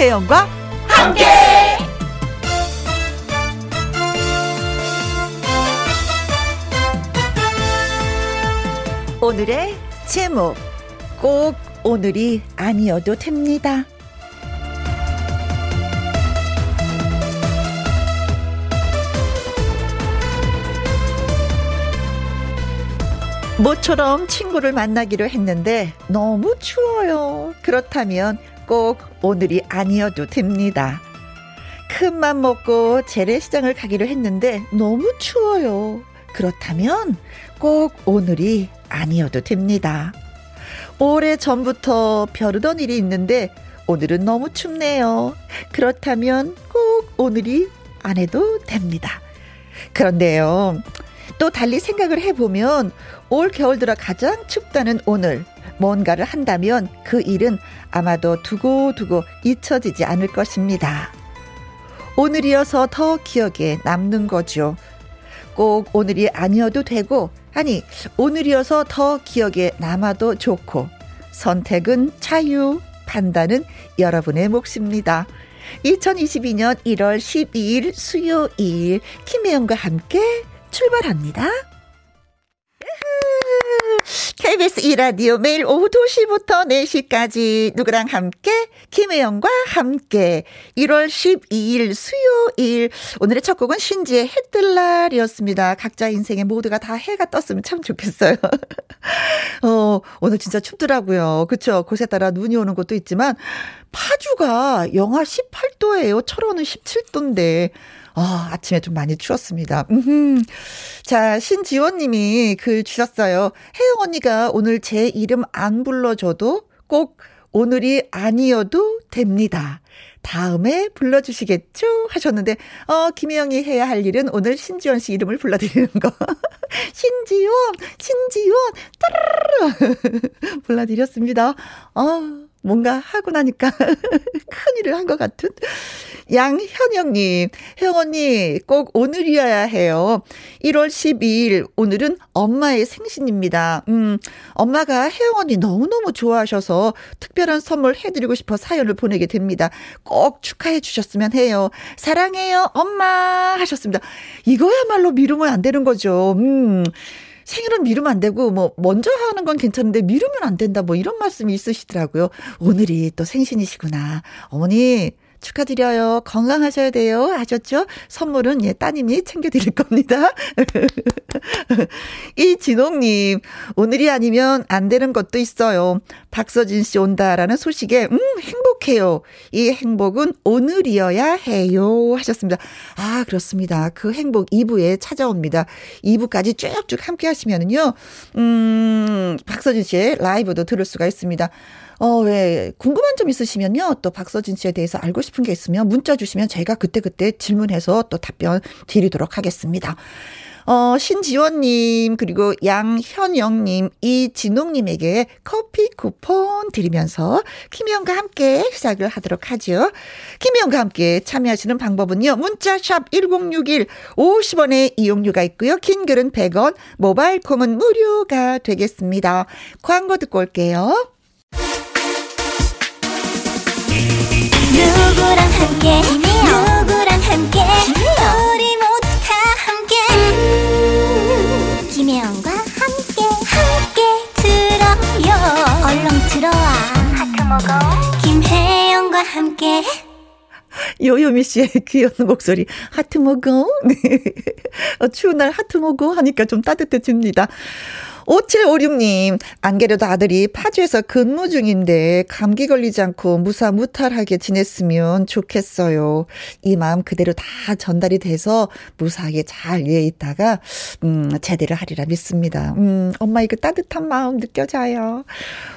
김혜영과 함께. 오늘의 제목 꼭 오늘이 아니어도 됩니다. 모처럼 친구를 만나기로 했는데 너무 추워요. 그렇다면 꼭 오늘이 아니어도 됩니다. 큰맘 먹고 재래시장을 가기로 했는데 너무 추워요. 그렇다면 꼭 오늘이 아니어도 됩니다. 오래 전부터 벼르던 일이 있는데 오늘은 너무 춥네요. 그렇다면 꼭 오늘이 안 해도 됩니다. 그런데요. 또 달리 생각을 해보면 올 겨울 들어 가장 춥다는 오늘 뭔가를 한다면 그 일은 아마도 두고두고 잊혀지지 않을 것입니다. 오늘이어서 더 기억에 남는 거죠. 꼭 오늘이 아니어도 되고, 아니, 오늘이어서 더 기억에 남아도 좋고, 선택은 자유, 판단은 여러분의 몫입니다. 2022년 1월 12일 수요일, 김혜영과 함께 출발합니다. KBS 이라디오 매일 오후 2시부터 4시까지 누구랑 함께 김혜영과 함께 1월 12일 수요일 오늘의 첫 곡은 신지의 해뜰 날이었습니다. 각자 인생에 모두가 다 해가 떴으면 참 좋겠어요. 어, 오늘 진짜 춥더라고요. 그쵸? 곳에 따라 눈이 오는 곳도 있지만 파주가 영하 18도예요. 철원은 17도인데 아, 아침에 좀 많이 추웠습니다. 음흠. 자, 신지원 님이 글 주셨어요. 혜영 언니가 오늘 제 이름 안 불러줘도 꼭 오늘이 아니어도 됩니다. 다음에 불러주시겠죠? 하셨는데, 어, 김혜영이 해야 할 일은 오늘 신지원 씨 이름을 불러드리는 거. 신지원, 신지원, 따르르 불러드렸습니다. 어, 뭔가 하고 나니까 큰일을 한 것 같은. 양현영님, 혜영 언니, 꼭 오늘이어야 해요. 1월 12일, 오늘은 엄마의 생신입니다. 음, 엄마가 혜영 언니 너무너무 좋아하셔서 특별한 선물 해드리고 싶어 사연을 보내게 됩니다. 꼭 축하해 주셨으면 해요. 사랑해요, 엄마! 하셨습니다. 이거야말로 미루면 안 되는 거죠. 음. 생일은 미루면 안 되고 뭐 먼저 하는 건 괜찮은데 미루면 안 된다 뭐 이런 말씀이 있으시더라고요. 오늘이 또 생신이시구나. 어머니 축하드려요. 건강하셔야 돼요. 하셨죠? 선물은 예, 따님이 챙겨드릴 겁니다. 이진홍님, 오늘이 아니면 안 되는 것도 있어요. 박서진 씨 온다라는 소식에, 음, 행복해요. 이 행복은 오늘이어야 해요. 하셨습니다. 아, 그렇습니다. 그 행복 2부에 찾아옵니다. 2부까지 쭉쭉 함께 하시면은요, 음, 박서진 씨의 라이브도 들을 수가 있습니다. 어, 왜, 궁금한 점 있으시면요. 또 박서진 씨에 대해서 알고 싶은 게 있으면 문자 주시면 제가 그때그때 질문해서 또 답변 드리도록 하겠습니다. 어, 신지원님, 그리고 양현영님, 이진웅님에게 커피 쿠폰 드리면서 김혜영과 함께 시작을 하도록 하죠. 김혜영과 함께 참여하시는 방법은요. 문자샵 1061 50원의 이용료가 있고요. 긴 글은 100원, 모바일 콩은 무료가 되겠습니다. 광고 듣고 올게요. 누구랑 함께? 누구랑 함께? 우리 모두 다 함께. 음, 김혜영과 함께. 함께 들어요. 얼렁 들어와. 하트 먹어. 김혜영과 함께. 요요미 씨의 귀여운 목소리. 하트 먹어. 네. 어, 추운 날 하트 먹어 하니까 좀 따뜻해집니다 5756님, 안개려도 아들이 파주에서 근무 중인데 감기 걸리지 않고 무사무탈하게 지냈으면 좋겠어요. 이 마음 그대로 다 전달이 돼서 무사하게 잘 위에 있다가, 음, 제대로 하리라 믿습니다. 음, 엄마 이거 따뜻한 마음 느껴져요.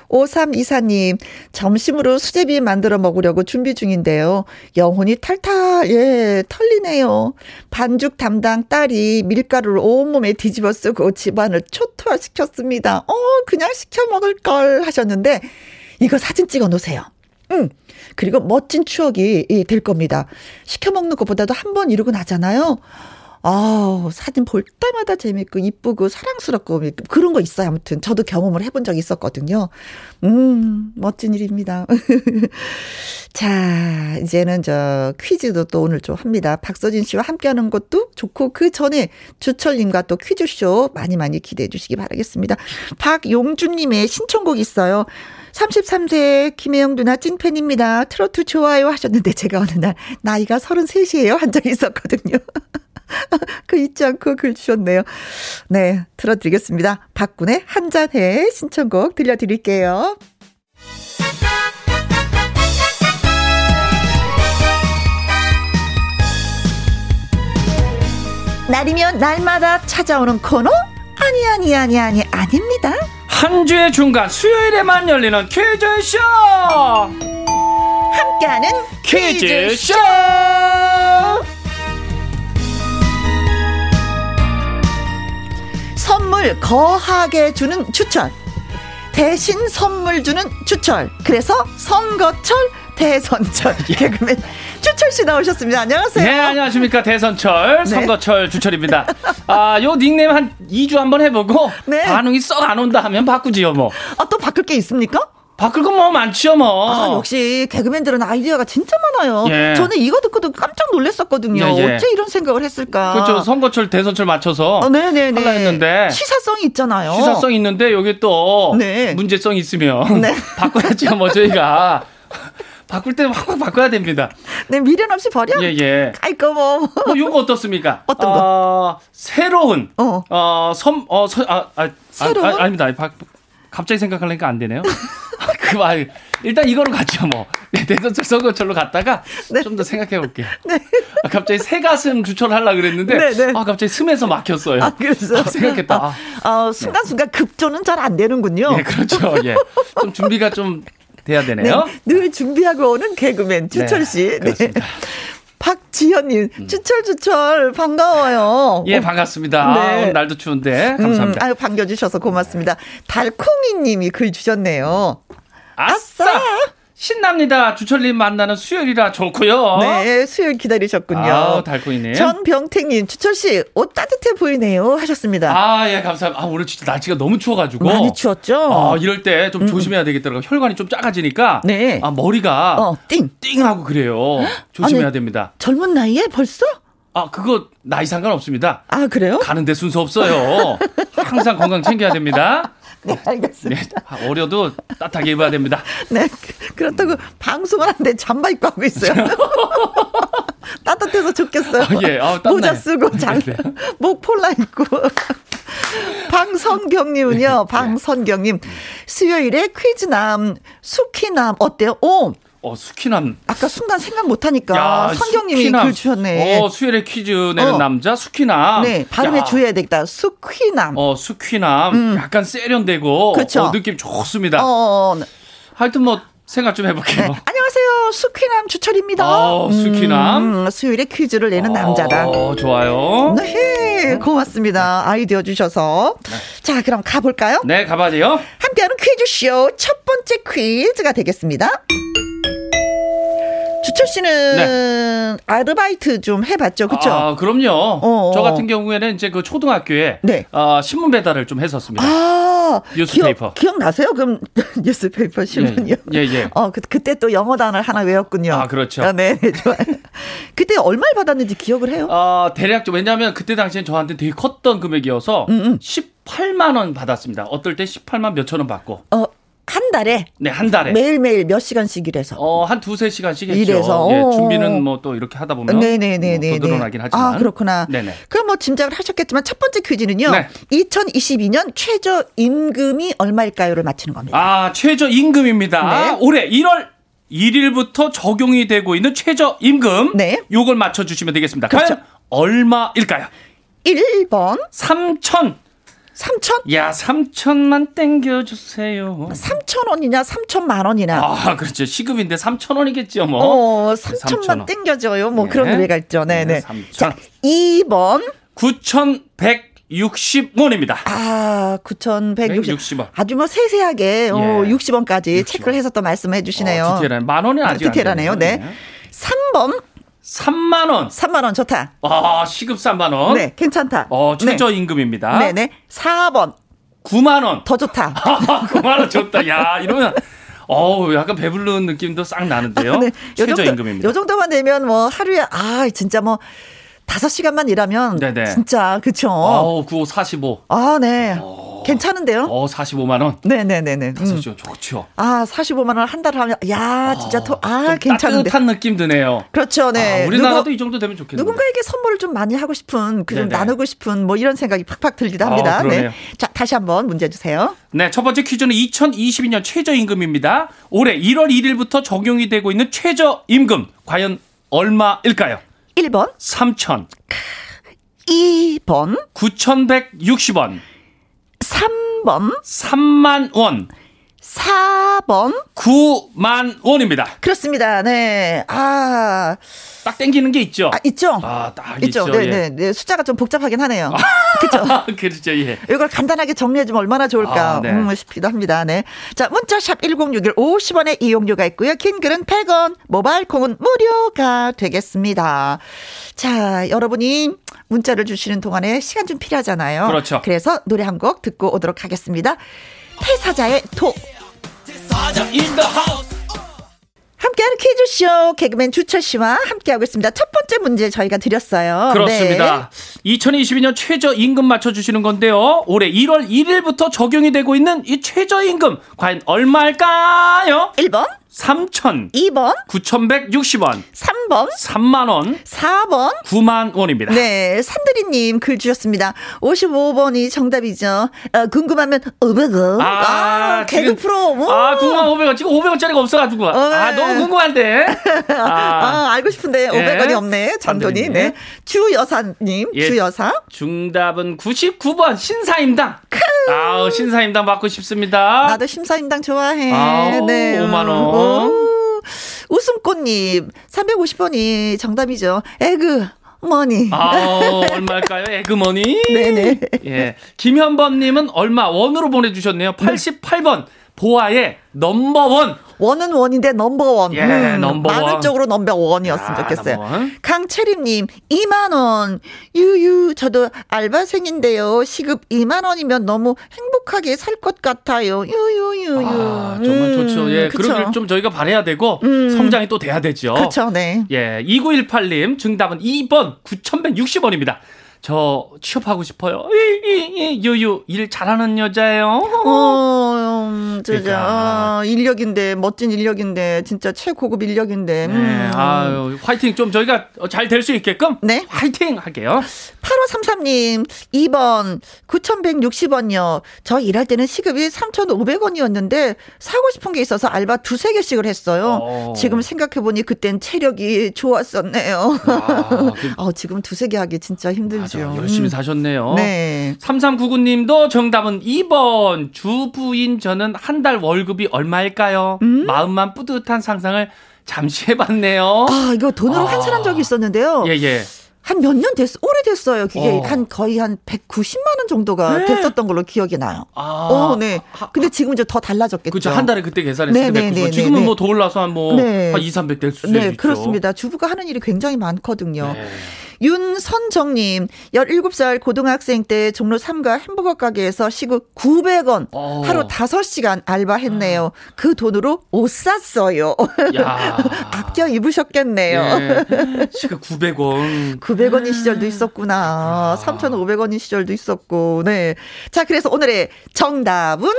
5324님, 점심으로 수제비 만들어 먹으려고 준비 중인데요. 영혼이 탈탈, 예, 털리네요. 반죽 담당 딸이 밀가루를 온몸에 뒤집어 쓰고 집안을 초토화시 켰습니다. 어, 그냥 시켜 먹을 걸 하셨는데, 이거 사진 찍어 놓으세요. 응. 그리고 멋진 추억이 될 겁니다. 시켜 먹는 것보다도 한 번 이러고 나잖아요. 아 사진 볼 때마다 재밌고 이쁘고 사랑스럽고 그런 거 있어요. 아무튼 저도 경험을 해본 적이 있었거든요. 음, 멋진 일입니다. 자, 이제는 저 퀴즈도 또 오늘 좀 합니다. 박서진 씨와 함께 하는 것도 좋고 그 전에 주철님과 또 퀴즈쇼 많이 많이 기대해 주시기 바라겠습니다. 박용준님의 신청곡 있어요. 33세 김혜영 누나 찐팬입니다. 트로트 좋아요 하셨는데 제가 어느 날 나이가 33이에요 한 적이 있었거든요. 그 잊지 않고 글 주셨네요. 네, 들어드리겠습니다. 박군의 한잔해 신청곡 들려드릴게요. 날이면 날마다 찾아오는 코너? 아니, 아니, 아니, 아니, 아닙니다. 한 주의 중간 수요일에만 열리는 퀴즈쇼! 함께하는 퀴즈쇼! 퀴즈쇼! 선물 거하게 주는 추천. 대신 선물 주는 추천. 그래서 선거철 대선철 개그맨 주철 씨 나오셨습니다. 안녕하세요. 네, 안녕하십니까. 대선철, 네. 선거철 주철입니다. 아, 요 닉네임 한 2주 한번 해보고 네. 반응이 썩 안 온다 하면 바꾸지요, 뭐. 아, 또 바꿀 게 있습니까? 바꿀 건 뭐 많지요, 뭐. 아, 역시 개그맨들은 아이디어가 진짜 많아요. 예. 저는 이거 듣고도 깜짝 놀랐었거든요. 예, 예. 어째 이런 생각을 했을까? 그렇죠. 선거철, 대선철 맞춰서 어, 네네네. 하려 했는데 시사성이 있잖아요. 시사성 있는데 여기 또 네. 문제성 있으면 네. 바꿔야지요, 뭐 저희가. 바꿀 때는 확확 바꿔야 됩니다. 네, 미련 없이 버려? 예, 예. 아이고, 뭐. 뭐, 요거 어떻습니까? 어떤 거? 어, 새로운, 어, 어 섬, 어, 서, 아, 아, 새로운? 아, 아, 닙니다 갑자기 생각하려니까 안 되네요. 그 말, 일단 이거로 갔죠, 뭐. 네, 대선철 선거철로 갔다가 네. 좀더 생각해 볼게요. 네. 아, 갑자기 새 가슴 주철 하려고 그랬는데, 네, 네. 아, 갑자기 스에서 막혔어요. 아, 그래서. 아, 생각했다. 아, 어, 순간순간 급조는 잘 안 되는군요. 예, 그렇죠. 예. 좀 준비가 좀 돼야 되네요. 네, 늘 준비하고 오는 개그맨 주철 네, 씨. 네. 네. 박지현님, 음. 주철, 주철, 반가워요. 예, 반갑습니다. 네. 아, 날도 추운데, 감사합니다. 음, 아유, 반겨주셔서 고맙습니다. 달콩이 님이 글 주셨네요. 아싸! 신납니다. 주철님 만나는 수요일이라 좋고요. 네, 수요일 기다리셨군요. 아, 달콤이네요. 전병택님, 주철 씨, 옷 따뜻해 보이네요. 하셨습니다. 아, 예, 감사합니다. 아, 오늘 진짜 날씨가 너무 추워가지고. 많이 추웠죠? 아, 이럴 때좀 음. 조심해야 되겠더라고요. 혈관이 좀 작아지니까. 네. 아, 머리가. 어, 띵. 띵 하고 그래요. 조심해야 아니, 됩니다. 젊은 나이에 벌써? 아, 그거 나이 상관없습니다. 아, 그래요? 가는데 순서 없어요. 항상 건강 챙겨야 됩니다. 네, 알겠습니다. 네, 어려도 따뜻하게 입어야 됩니다. 네, 그렇다고 방송을 하는데 잠바 입고 하고 있어요. 따뜻해서 좋겠어요. 아, 예, 아, 모자 쓰고 장, 네, 네. 목 폴라 입고. 방선경님은요, 네, 방선경님. 수요일에 퀴즈남, 수키남, 어때요? 오! 어, 수키남. 아까 순간 생각 못하니까 선경님이 글 주셨네. 어, 수요일에 퀴즈 내는 어. 남자 수키남. 네, 발음에 주의해야 되겠다. 수퀴남. 어, 수퀴남. 음. 약간 세련되고. 그렇죠. 어, 느낌 좋습니다. 어, 어, 어. 하여튼 뭐 생각 좀 해볼게요. 네. 안녕하세요. 수퀴남 주철입니다. 어, 수퀴남. 음, 수요일에 퀴즈를 내는 어, 남자다. 좋아요. 네, 고맙습니다. 아이디어 주셔서. 네. 자, 그럼 가볼까요? 네, 가봐야죠. 함께하는 퀴즈쇼 첫 번째 퀴즈가 되겠습니다. 주철 씨는 네. 아르바이트 좀 해봤죠, 그렇죠? 아, 그럼요. 어어. 저 같은 경우에는 이제 그 초등학교에 네. 어, 신문 배달을 좀 했었습니다. 아, newspaper. 기억, 나세요 그럼 newspaper 신문이요? 예, 예. 예. 어, 그, 그때 또 영어 단어를 하나 외웠군요. 아, 그렇죠. 아, 네, 네, 좋아요. 그때 얼마를 받았는지 기억을 해요? 어, 대략 좀 왜냐하면 그때 당시엔 저한테 되게 컸던 금액이어서 음, 음. 18만 원 받았습니다. 어떨 때 18만 몇천 원 받고. 어, 한 달에? 네, 한 달에. 매일매일 몇 시간씩 일해서? 어, 한 두세 시간씩. 일해서. 예, 준비는 뭐 또 이렇게 하다 보면. 네네네네. 뭐 늘어나긴 하지만. 아, 그렇구나. 네네. 그럼 뭐 짐작을 하셨겠지만 첫 번째 퀴즈는요. 네. 2022년 최저 임금이 얼마일까요를 맞히는 겁니다. 아, 최저 임금입니다. 네. 올해 1월 1일부터 적용이 되고 있는 최저 임금. 네. 요걸 맞춰 주시면 되겠습니다. 그렇죠. 과연 얼마일까요? 1번. 3천. 3천? 야, 3천만 땡겨 주세요. 3천 원이냐, 3천만 원이냐. 아, 그렇죠. 시급인데 3천 원이겠죠, 뭐. 어, 3천만 땡겨 줘요. 뭐 네. 그런 노래가 있죠. 네네. 네, 3천. 자, 2번. 9,160원입니다. 아, 9,160원. 원. 아주 뭐 세세하게, 어, 예. 어, 60원까지 60원. 체크를 해서 또 말씀해 주시네요. 어, 디테일한, 만 원이 아직 디테일하네요. 네. 3번. 3만 원. 3만 원 좋다. 아, 시급 3만 원. 네, 괜찮다. 어, 최저 네. 임금입니다. 네, 네. 4번. 9만 원. 더 좋다. 9만 원 좋다. 야, 이러면 어우, 약간 배부른 느낌도 싹 나는데요. 네. 최저 임금입니다. 요 정도만 되면 뭐 하루에 아, 진짜 뭐 다섯 시간만 일하면 네네. 진짜 그쵸. 어, 9, 45. 아, 네. 어. 괜찮은데요? 어, 45만 원. 네, 네, 네, 네. 다섯 음. 좋죠. 아, 45만 원 한 달 하면 야, 진짜 어, 더, 아, 괜찮은데. 따뜻한 느낌 드네요. 그렇죠. 네. 아, 우리나라도 누구, 이 정도 되면 좋겠네요. 누군가에게 선물을 좀 많이 하고 싶은, 그 좀 나누고 싶은 뭐 이런 생각이 팍팍 들기도 합니다. 어, 네. 자, 다시 한번 문제 주세요. 네, 첫 번째 퀴즈는 2022년 최저임금입니다. 올해 1월 1일부터 적용이 되고 있는 최저임금 과연 얼마일까요? 1번 3천 2번 9,160원 3번? 3만 원 4번 9만 원입니다. 그렇습니다. 네. 아. 딱 땡기는 게 있죠. 아, 있죠. 아, 딱 있죠. 있죠. 네, 예. 네, 네. 숫자가 좀 복잡하긴 하네요. 그렇죠. 그렇죠. 예. 이걸 간단하게 정리해 주면 얼마나 좋을까 아, 네. 음, 싶기도 합니다. 네. 자, 문자 샵 1061 50원의 이용료가 있고요. 긴 글은 100원, 모바일 콩은 무료가 되겠습니다. 자, 여러분이 문자를 주시는 동안에 시간 좀 필요하잖아요. 그렇죠. 그래서 노래 한 곡 듣고 오도록 하겠습니다. 태사자의 토. 함께하는 퀴즈쇼 개그맨 주철 씨와 함께하고 있습니다. 첫 번째 문제 저희가 드렸어요. 그렇습니다. 네. 2022년 최저임금 맞춰주시는 건데요. 올해 1월 1일부터 적용이 되고 있는 이 최저임금 과연 얼마일까요? 1번 3천 2번 9,160원 3번 3만 원 4번 9만 원입니다. 네, 산드리님 글 주셨습니다. 55번이 정답이죠. 어, 궁금하면 500원. 아, 아 개그 프로. 오. 아, 궁금한 500원. 지금 500원짜리가 없어가지고. 어, 아, 네. 너무 궁금한데. 아, 아 알고 싶은데 500원이 예. 없네. 잔돈이. 네. 주여사님, 예. 주여사. 중답은 99번 신사임당. 아, 신사임당 받고 싶습니다. 나도 신사임당 좋아해. 아우, 네. 5만 원. 웃음꽃님 350번이 정답이죠. 에그 money. 아, 얼마일까요? 에그머니? 네네. 예. 김현범님은 얼마 원으로 보내주셨네요. 88번. 보아의 넘버원. 원은 원인데 넘버원. 예, 음, 넘버원. 많은 쪽으로 넘버원이었으면 좋겠어요. 강채림님, 2만원. 유유, 저도 알바생인데요. 시급 2만원이면 너무 행복하게 살 것 같아요. 유유유유. 아, 정말 음, 좋죠. 예, 그쵸? 그러길 좀 저희가 바래야 되고, 음. 성장이 또 돼야 되죠. 그렇죠, 네. 예, 2918님, 정답은 2번 9,160원입니다. 저 취업하고 싶어요. 유유 일 잘하는 여자예요. 어, 음, 진짜 그러니까. 아, 인력인데 멋진 인력인데 진짜 최고급 인력인데. 네, 음. 아유 화이팅 좀 저희가 잘 될 수 있게끔 네 화이팅 할게요. 8533님 2번 9,160원요. 저 일할 때는 시급이 3,500원이었는데 사고 싶은 게 있어서 알바 두세 개씩을 했어요. 오. 어. 지금 생각해 보니 그땐 체력이 좋았었네요. 아, 그... 어, 지금 두세 개 하기 진짜 힘들죠. 맞아, 열심히 음. 사셨네요. 네. 3399님도 정답은 2번. 주부인 저는 한 달 월급이 얼마일까요? 음? 마음만 뿌듯한 상상을 잠시 해봤네요. 아, 이거 돈으로 아. 환산한 적이 있었는데요. 예, 예. 한 몇 년 됐어. 오래됐어요. 그게 어. 한 거의 한 190만 원 정도가 네. 됐었던 걸로 기억이 나요. 아. 어, 네. 근데 지금 이제 더 달라졌겠죠. 그렇죠. 한 달에 그때 계산했을 때 190만. 지금은 뭐 더 올라서 한 뭐 네. 한 2, 300될 네, 있죠. 그렇습니다. 주부가 하는 일이 굉장히 많거든요. 네. 윤선정님, 17살 고등학생 때 종로 3가 햄버거 가게에서 시급 900원 오. 어. 하루 5시간 알바했네요. 그 돈으로 옷 샀어요. 아껴 입으셨겠네요. 예. 시급 900원. 900원인 시절도 있었구나. 3,500원인 시절도 있었고, 네. 자, 그래서 오늘의 정답은?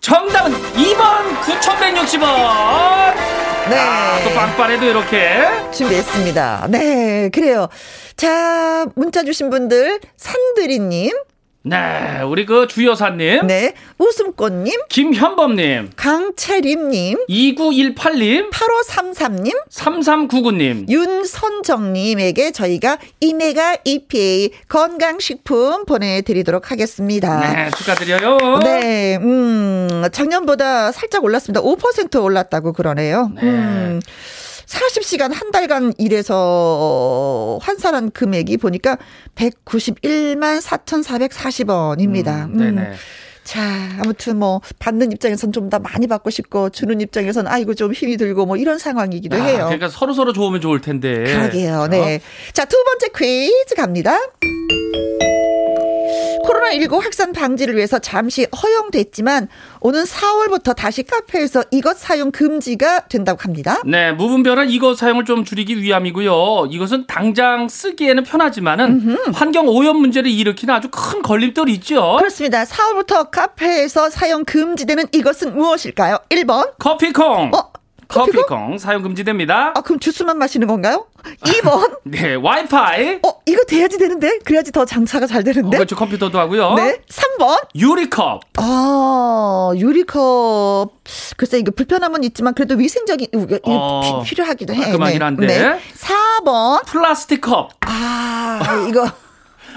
정답은 2번 9,160원! 네. 아, 또 빵빠레도 이렇게. 준비했습니다. 네, 그래요. 자, 문자 주신 분들, 산드리님. 네, 우리 그 주여사님. 네, 웃음꽃님. 김현범님. 강채림님. 2918님. 8533님. 3399님. 윤선정님에게 저희가 이메가 EPA 건강식품 보내드리도록 하겠습니다. 네, 축하드려요. 네, 음, 작년보다 살짝 올랐습니다. 5% 올랐다고 그러네요. 네. 음. 40시간 한 달간 일해서 환산한 금액이 보니까 191만 4,440원입니다. 음, 네네. 음. 자, 아무튼 뭐 받는 입장에선 좀 더 많이 받고 싶고 주는 입장에선 아이고 좀 힘이 들고 뭐 이런 상황이기도 아, 해요. 그러니까 서로 서로 좋으면 좋을 텐데. 그러게요. 네. 자, 두 번째 퀴즈 갑니다. 코로나19 확산 방지를 위해서 잠시 허용됐지만 오는 4월부터 다시 카페에서 이것 사용 금지가 된다고 합니다. 네, 무분별한 이것 사용을 좀 줄이기 위함이고요. 이것은 당장 쓰기에는 편하지만은 음흠. 환경 오염 문제를 일으키는 아주 큰 걸림돌이 있죠. 그렇습니다. 4월부터 카페에서 사용 금지되는 이것은 무엇일까요? 1번 커피콩. 어? 커피콩 사용 금지됩니다. 아, 그럼 주스만 마시는 건가요? 2번. 네, 와이파이. 어, 이거 돼야지 되는데? 그래야지 더 장사가 잘 되는데? 어, 그렇죠. 컴퓨터도 하고요. 네. 3번. 유리컵. 아, 유리컵. 글쎄, 이거 불편함은 있지만 그래도 위생적인, 어, 피, 필요하기도 해. 깔끔하긴 한데. 네. 4번. 플라스틱 컵. 아, 이거.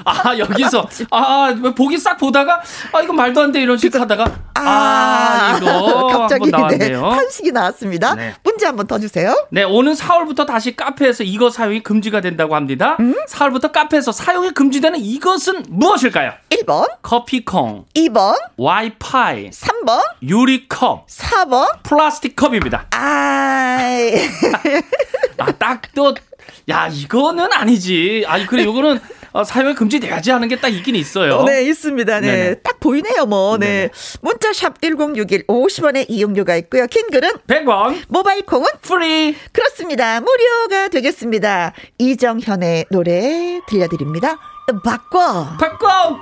아, 여기서, 아, 보기 싹 보다가, 아, 이거 말도 안 돼, 이런 식 하다가, 아, 아 이거. 갑자기 네, 한식이 나왔습니다. 네. 문제 한번 더 주세요. 네, 오는 4월부터 다시 카페에서 이거 사용이 금지가 된다고 합니다. 음? 4월부터 카페에서 사용이 금지되는 이것은 무엇일까요? 1번. 커피콩. 2번. 와이파이. 3번. 유리컵. 4번. 플라스틱 컵입니다. 아, 아, 딱 또, 야, 이거는 아니지. 아니, 그래, 요거는 어, 사용이 금지돼야지 하는 게 딱 있긴 있어요. 네, 있습니다. 네. 네네. 딱 보이네요, 뭐. 네. 문자샵 1061 50원의 이용료가 있고요. 긴 글은 100원. 모바일 콩은 free. 그렇습니다. 무료가 되겠습니다. 이정현의 노래 들려드립니다. 바꿔. 바꿔.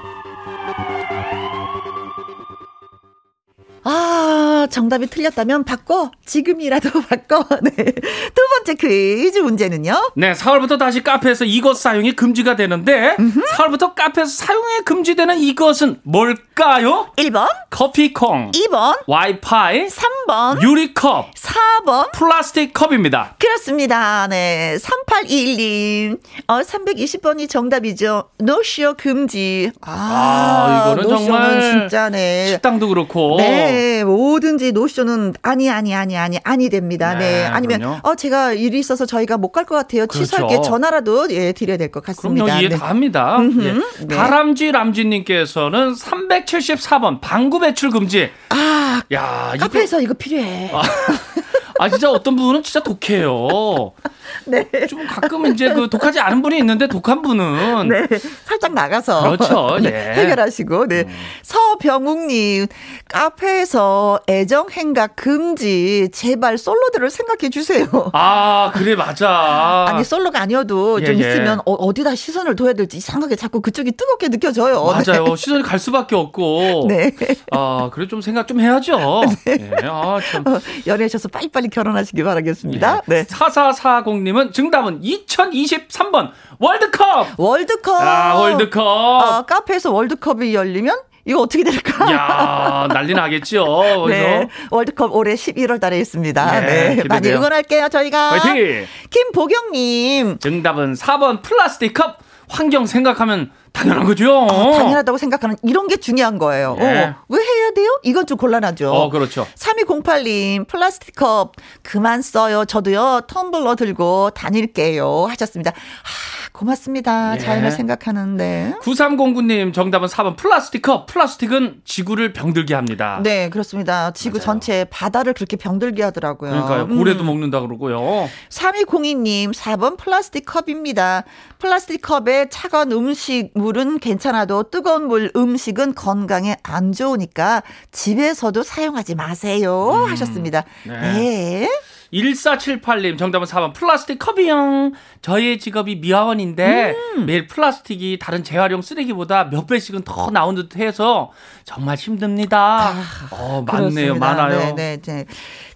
아, 정답이 틀렸다면 바꿔. 지금이라도 바꿔. 네. 두 번째 퀴즈 문제는요? 네, 4월부터 다시 카페에서 이것 사용이 금지가 되는데, 음흠. 4월부터 카페에서 사용이 금지되는 이것은 뭘까요? 1번. 커피콩. 2번. 와이파이. 3번. 유리컵. 4번. 플라스틱 컵입니다. 그렇습니다. 네. 3821님. 어, 320번이 정답이죠. 노쇼 금지. 아, 아 이거는 정말. 진짜네. 식당도 그렇고. 네. 네, 뭐든지 노쇼는 아니 아니 아니 아니 아니 됩니다. 네, 네. 아니면 그럼요. 어 제가 일이 있어서 저희가 못 갈 것 같아요. 그렇죠. 취소할게 전화라도 예 드려야 될 것 같습니다. 그럼요, 이해 네. 다 합니다. 예. 네. 다람쥐 람쥐님께서는 374번 방구 배출 금지. 아, 야 카페에서 이거, 이거 필요해. 아. 아 진짜 어떤 분은 진짜 독해요. 네. 좀 가끔은 이제 그 독하지 않은 분이 있는데 독한 분은 네. 살짝 나가서 그렇죠. 네. 예. 해결하시고 네. 음. 서병욱님 카페에서 애정 행각 금지 제발 솔로들을 생각해 주세요. 아 그래 맞아. 아니 솔로가 아니어도 예, 좀 예. 있으면 어, 디다 시선을 둬야 될지 이상하게 자꾸 그쪽이 뜨겁게 느껴져요. 맞아요. 네. 시선이 갈 수밖에 없고. 네. 아 그래 좀 생각 좀 해야죠. 네. 예. 아 참. 어, 연애하셔서 빨리빨리 결혼하시기 바라겠습니다. 네. 네. 4440님은 정답은 2023번 월드컵. 월드컵. 아, 월드컵. 아, 카페에서 월드컵이 열리면 이거 어떻게 될까? 야 난리 나겠죠. 네. 월드컵 올해 11월 달에 있습니다. 네. 네 많이 응원할게요, 저희가. 화이팅! 김보경님. 정답은 4번 플라스틱 컵. 환경 생각하면 당연한 거죠. 아, 당연하다고 생각하는 이런 게 중요한 거예요. 네. 어, 왜 해야 돼요? 이건 좀 곤란하죠. 어, 그렇죠. 3208님, 플라스틱 컵 그만 써요. 저도요, 텀블러 들고 다닐게요. 하셨습니다. 아, 고맙습니다. 예. 자연을 생각하는데. 9309님, 정답은 4번 플라스틱 컵. 플라스틱은 지구를 병들게 합니다. 네, 그렇습니다. 지구 맞아요. 전체 바다를 그렇게 병들게 하더라고요. 그러니까요. 고래도 음. 먹는다 그러고요. 3202님, 4번 플라스틱 컵입니다. 플라스틱 컵에 차가운 음식, 물은 괜찮아도 뜨거운 물, 음식은 건강에 안 좋으니까 집에서도 사용하지 마세요. 음, 하셨습니다. 네. 네. 1478님 정답은 4번 플라스틱 컵이요. 저희의 직업이 미화원인데 음. 매일 플라스틱이 다른 재활용 쓰레기보다 몇 배씩은 더 나온 듯 해서 정말 힘듭니다. 아, 어, 많네요. 많아요. 네, 네, 네.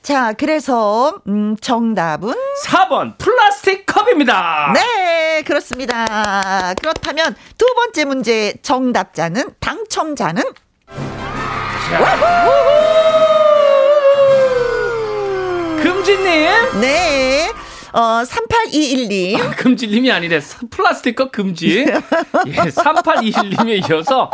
자, 그래서 음, 정답은 4번 플라스틱 컵입니다. 네, 그렇습니다. 그렇다면 두 번째 문제 정답자는 당첨자는 금지님. 네. 어, 3821님. 아, 금지님이 아니래. 플라스틱 컵 금지. 예, 3821님에 이어서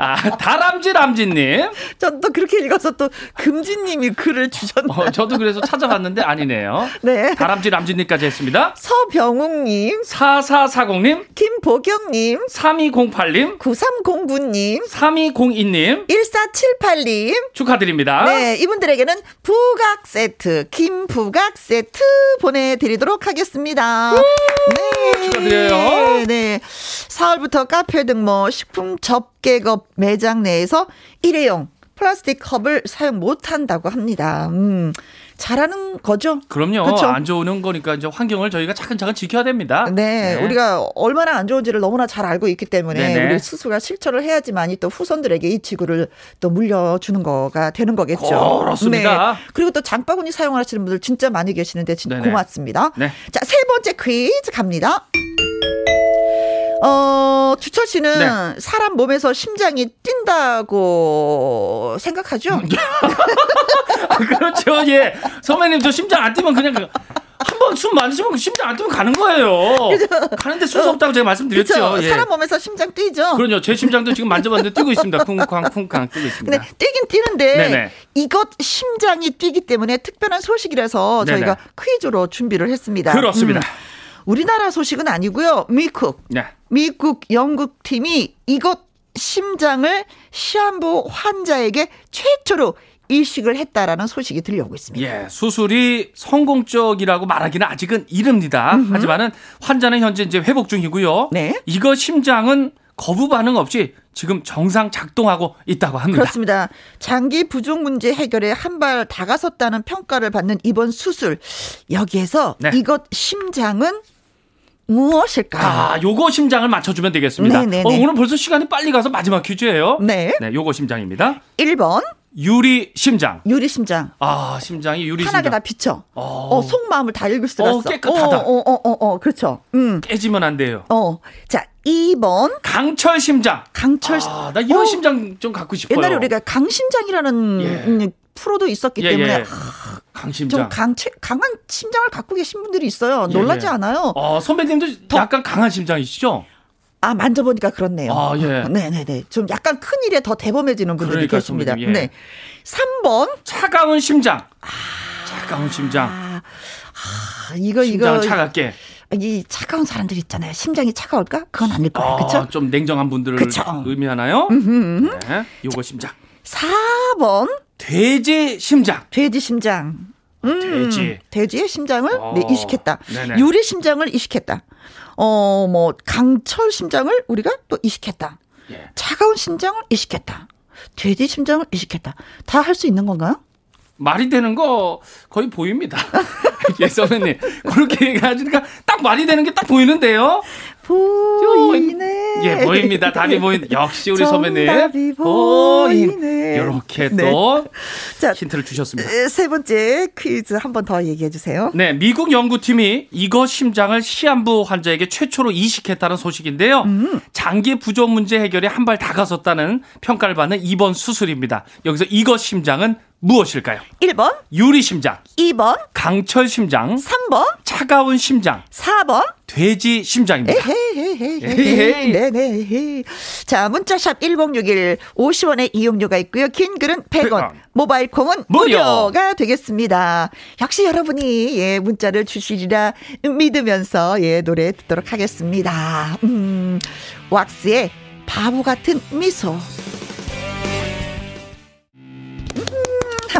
아, 다람쥐 람쥐님. 전 또 그렇게 읽어서 또 금지님이 글을 주셨네요. 어, 저도 그래서 찾아봤는데 아니네요. 네. 다람쥐 람쥐님까지 했습니다. 서병욱님. 4440님. 김보경님. 3208님. 9309님. 3202님. 1478님. 축하드립니다. 네, 이분들에게는 부각 세트, 김부각 세트 보내드리도록 하겠습니다. 네. 축하드려요. 네. 사월부터 카페 등 뭐 식품 접객업 매장 내에서 일회용 플라스틱 컵을 사용 못 한다고 합니다. 음. 잘하는 거죠. 그럼요. 그쵸? 안 좋은 거니까 이제 환경을 저희가 차근차근 지켜야 됩니다. 네, 네. 우리가 얼마나 안 좋은지를 너무나 잘 알고 있기 때문에 네네. 우리 스스로가 실천을 해야지만이 또 후손들에게 이 지구를 또 물려주는 거가 되는 거겠죠. 그렇습니다. 네. 그리고 또 장바구니 사용하시는 분들 진짜 많이 계시는데 진짜 네네. 고맙습니다. 네. 자, 세 번째 퀴즈 갑니다. 어, 주철 씨는 네. 사람 몸에서 심장이 뛴다고 생각하죠? 아, 그렇죠. 예. 선배님, 저 심장 안 뛰면 그냥 한번 숨 많으시면 심장 안 뛰면 가는 거예요. 그죠? 가는데 수수 없다고 제가 말씀드렸죠. 예. 사람 몸에서 심장 뛰죠. 그럼요. 제 심장도 지금 만져봤는데 뛰고 있습니다. 쿵쾅 쿵쾅 뛰고 있습니다. 근데 뛰긴 뛰는데 네네. 이것 심장이 뛰기 때문에 특별한 소식이라서 네네. 저희가 퀴즈로 준비를 했습니다. 그렇습니다. 음. 우리나라 소식은 아니고요. 미국. 네. 미국 영국 팀이 이것 심장을 시한부 환자에게 최초로 이식을 했다라는 소식이 들려오고 있습니다. 예, 수술이 성공적이라고 말하기는 아직은 이릅니다. 음흠. 하지만은 환자는 현재 이제 회복 중이고요. 네. 이거 심장은 거부 반응 없이 지금 정상 작동하고 있다고 합니다. 그렇습니다. 장기 부종 문제 해결에 한 발 다가섰다는 평가를 받는 이번 수술 여기에서 네. 이것 심장은 무엇일까? 아, 요거 심장을 맞춰주면 되겠습니다. 네네네. 어, 오늘 벌써 시간이 빨리 가서 마지막 퀴즈예요. 네. 네, 요거 심장입니다. 1번. 유리 심장. 유리 심장. 아, 심장이 유리 심장. 환하게 다 비쳐. 어, 어 속마음을 다 읽을 수가 어, 있어. 깨끗하다. 어, 어, 어, 어, 어, 그렇죠. 음. 깨지면 안 돼요. 어. 자, 2번. 강철 심장. 강철. 아, 나 이런 어. 심장 좀 갖고 싶어요. 옛날에 우리가 강심장이라는 예. 음, 프로도 있었기 예, 때문에 예. 아, 강심장. 좀 강, 강한 심장을 갖고 계신 분들이 있어요. 예, 놀라지 예. 않아요? 어, 선배님도 더, 약간 강한 심장이시죠? 아, 만져보니까 그렇네요. 아, 예. 네네네. 좀 약간 큰 일에 더 대범해지는 분들이 그러니까, 계십니다. 예. 네. 3번. 차가운 심장. 아, 차가운 심장. 아, 아 이거, 이거. 차갑게. 이 차가운 사람들 있잖아요. 심장이 차가울까? 그건 아닐 거예요. 아, 좀 냉정한 분들을 그쵸? 의미하나요? 음흠. 네. 요거 심장. 4번. 돼지 심장. 돼지 심장. 음, 돼지. 돼지의 심장을 어. 네, 이식했다. 네네. 유리 심장을 이식했다. 어, 뭐, 강철 심장을 우리가 또 이식했다. 예. 차가운 심장을 이식했다. 돼지 심장을 이식했다. 다 할 수 있는 건가요? 말이 되는 거 거의 보입니다. 예, 선배님. 그렇게 얘기하시니까 딱 말이 되는 게 딱 보이는데요. 보이네. 예, 보입니다. 답이 보인. 역시 우리 선배님. 보이네. 이렇게 또 네. 힌트를 주셨습니다. 세 번째 퀴즈 한 번 더 얘기해 주세요. 네, 미국 연구팀이 이거 심장을 시한부 환자에게 최초로 이식했다는 소식인데요. 음. 장기 부종 문제 해결에 한 발 다가섰다는 평가를 받는 이번 수술입니다. 여기서 이거 심장은 무엇일까요? 1번 유리 심장 2번 강철 심장 3번 차가운 심장 4번 돼지 심장입니다. 네네. 자, 문자샵 1061 50원의 이용료가 있고요. 긴 글은 100원. 모바일 콩은 무료. 무료 가 되겠습니다. 역시 여러분이 예, 문자를 주시리라 믿으면서 예, 노래 듣도록 하겠습니다. 음. 왁스의 바보 같은 미소.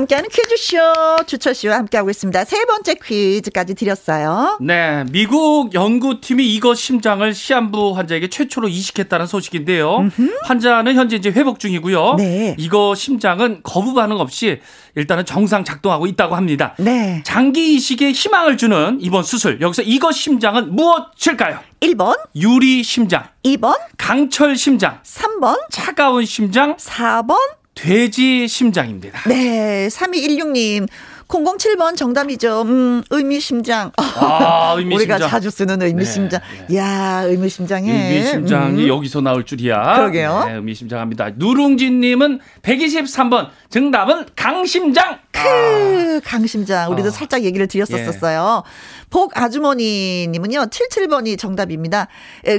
함께하는 퀴즈쇼 주철 씨와 함께하고 있습니다. 세 번째 퀴즈까지 드렸어요. 네, 미국 연구팀이 이거 심장을 시한부 환자에게 최초로 이식했다는 소식인데요. 음흠. 환자는 현재 이제 회복 중이고요. 네. 이거 심장은 거부 반응 없이 일단은 정상 작동하고 있다고 합니다. 네. 장기 이식에 희망을 주는 이번 수술. 여기서 이거 심장은 무엇일까요? 1번 유리 심장 2번 강철 심장 3번 차가운 심장 4번 돼지 심장입니다. 네, 3216님. 007번 정답이죠. 음, 의미심장. 아, 의미심장. 우리가 자주 쓰는 의미심장. 네, 네. 야, 의미심장에. 의미심장이 음. 여기서 나올 줄이야. 그러게요. 네, 의미심장합니다. 누룽지님은 123번. 정답은 강심장. 크, 아. 강심장. 우리도 어. 살짝 얘기를 드렸었어요. 예. 복 아주머니 님은요, 77번이 정답입니다.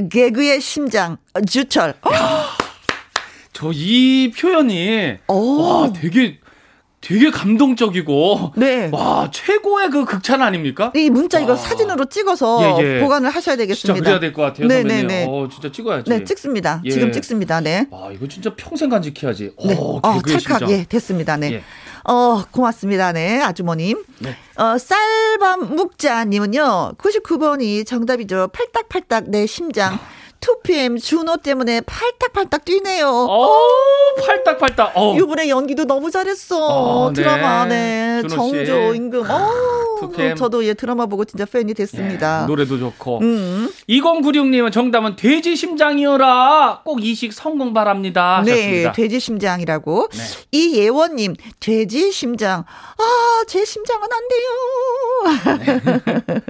개그의 심장, 주철. 어. 저이 표현이 오. 와 되게 되게 감동적이고 네. 와 최고의 그 극찬 아닙니까? 이 문자 이거 와. 사진으로 찍어서 예, 예. 보관을 하셔야 되겠습니다. 진짜 그래야 될 것 같아요. 네네네. 네, 네. 어, 진짜 찍어야지. 네, 찍습니다. 예. 지금 찍습니다. 네. 와 이거 진짜 평생 간직해야지. 네. 어, 어 찰칵 예 됐습니다. 네. 예. 어, 고맙습니다. 네, 아주머님. 네. 어, 쌀밤 묵자님은요, 99번이 정답이죠. 팔딱팔딱 내 심장. 2PM 준호 때문에 팔딱팔딱 뛰네요. 어, 팔딱팔딱. 어. 이번에 연기도 너무 잘했어. 어, 드라마 네. 정조 임금. 어. 저도 예 드라마 보고 진짜 팬이 됐습니다. 예, 노래도 좋고. 음. 2096님은 정답은 돼지 심장이어라. 꼭 이식 성공 바랍니다. 네, 하셨습니다. 돼지 심장이라고. 네. 이예원님 돼지 심장. 아, 제 심장은 안 돼요. 네.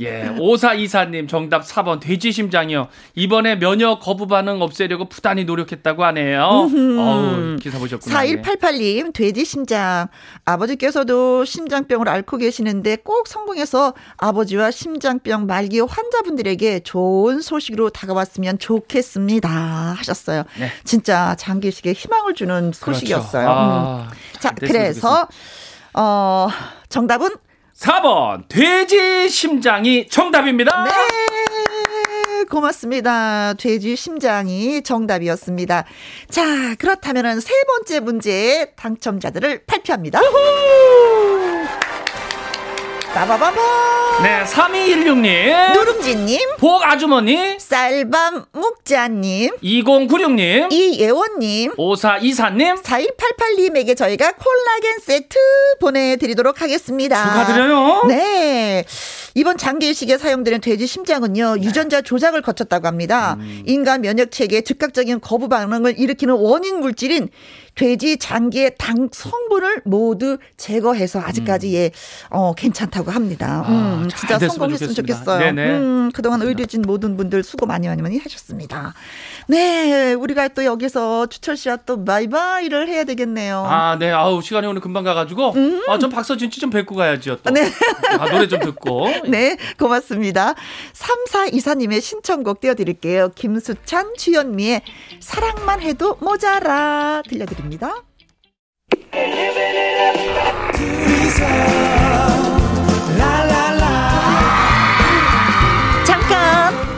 예, 5424님 정답 4번 돼지 심장이요. 이번 에 면역 거부 반응 없애려고 부단히 노력했다고 하네요. 어우, 기사 보셨구나. 4188님, 돼지 심장. 아버지께서도 심장병을 앓고 계시는데 꼭 성공해서 아버지와 심장병 말기 환자분들에게 좋은 소식으로 다가왔으면 좋겠습니다. 하셨어요. 네. 진짜 장기식에 희망을 주는 그렇죠. 소식이었어요. 그렇죠. 아, 음. 자, 그래서, 어, 정답은 4번 돼지 심장이 정답입니다. 네. 고맙습니다. 돼지 심장이 정답이었습니다. 자, 그렇다면 세 번째 문제 당첨자들을 발표합니다. 빠바바바. 네, 3216님. 누룽지님. 복아주머니. 쌀밤 묵자님. 2096님. 이예원님. 5424님. 4188님에게 저희가 콜라겐 세트 보내드리도록 하겠습니다. 축하드려요. 네. 이번 장기이식에 사용되는 돼지 심장은요 네. 유전자 조작을 거쳤다고 합니다. 음. 인간 면역 체계에 즉각적인 거부 반응을 일으키는 원인 물질인 돼지 장기의 당 성분을 모두 제거해서 아직까지 음. 예, 어, 괜찮다고 합니다. 아, 음, 진짜 성공했으면 좋겠어요. 음, 그동안 의료진 모든 분들 수고 많이 많이 많이 하셨습니다. 네, 우리가 또 여기서 주철 씨와 또 바이바이를 해야 되겠네요. 아, 네. 아우, 시간이 오늘 금방 가가지고. 음. 아, 전 박서진 씨 좀 뵙고 가야죠. 또. 네. 아, 노래 좀 듣고. 네, 고맙습니다. 3424님의 신청곡 띄워드릴게요. 김수찬, 주현미의 사랑만 해도 모자라 들려드 립니다.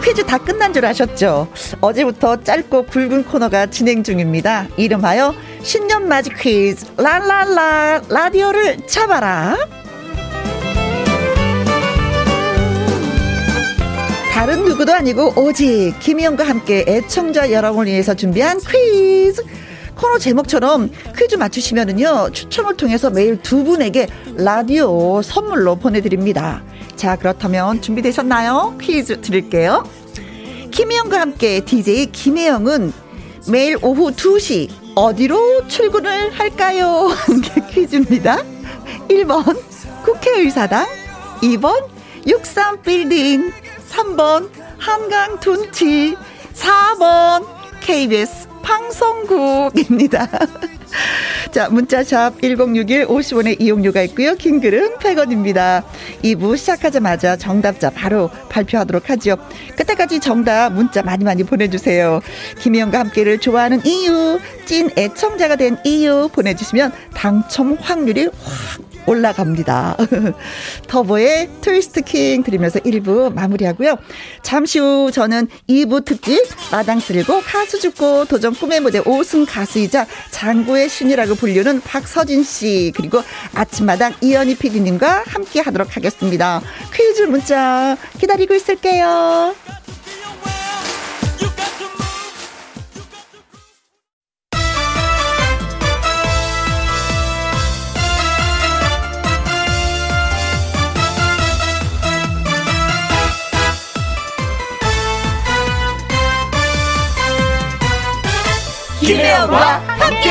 퀴즈 다 끝난 줄 아셨죠? 어제부터 짧고 굵은 코너가 진행 중입니다. 이름하여 신년 맞이 퀴즈 랄랄라 라디오를 잡아라. 다른 누구도 아니고 오직 김희영과 함께 애청자 여러분을 위해서 준비한 퀴즈. 코너 제목처럼 퀴즈 맞추시면은요 추첨을 통해서 매일 두 분에게 라디오 선물로 보내드립니다. 자 그렇다면 준비되셨나요? 퀴즈 드릴게요. 김혜영과 함께 DJ 김혜영은 매일 오후 2시 어디로 출근을 할까요? 퀴즈입니다. 1번 국회의사당, 2번 63빌딩, 3번 한강 둔치, 4번 KBS 방송국입니다. 자, 문자샵 1061 50원의 이용료가 있고요. 긴 글은 100원입니다. 2부 시작하자마자 정답자 바로 발표하도록 하죠. 그때까지 정답 문자 많이 많이 보내주세요. 김희영과 함께를 좋아하는 이유, 찐 애청자가 된 이유 보내주시면 당첨 확률이 확 올라갑니다. 터보의 트위스트 킹 들으면서 1부 마무리하고요. 잠시 후 저는 2부 특집 마당 쓸고 가수 죽고 도전 꿈의 무대 5승 가수이자 장구의 신이라고 불리는 박서진 씨 그리고 아침마당 이현희 PD님과 함께 하도록 하겠습니다. 퀴즈 문자 기다리고 있을게요. 김혜영과 함께.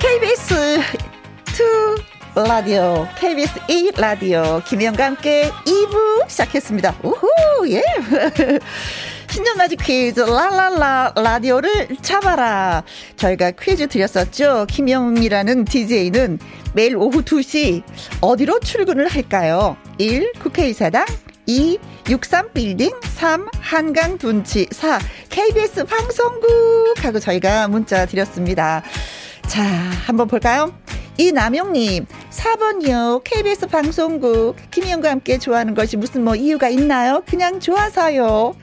KBS 2 라디오, KBS 2 라디오, 김혜영과 함께 2부 시작했습니다. 우후, 예. 신년 맞이 퀴즈 라라라 라디오를 잡아라. 저희가 퀴즈 드렸었죠. 김영이라는 DJ는 매일 오후 2시 어디로 출근을 할까요? 1. 국회의사당 2. 63빌딩 3. 한강둔치 4. KBS 방송국 하고 저희가 문자 드렸습니다. 자, 한번 볼까요? 이남용님, 4번이요. KBS 방송국. 김희영과 함께 좋아하는 것이 무슨 뭐 이유가 있나요? 그냥 좋아서요.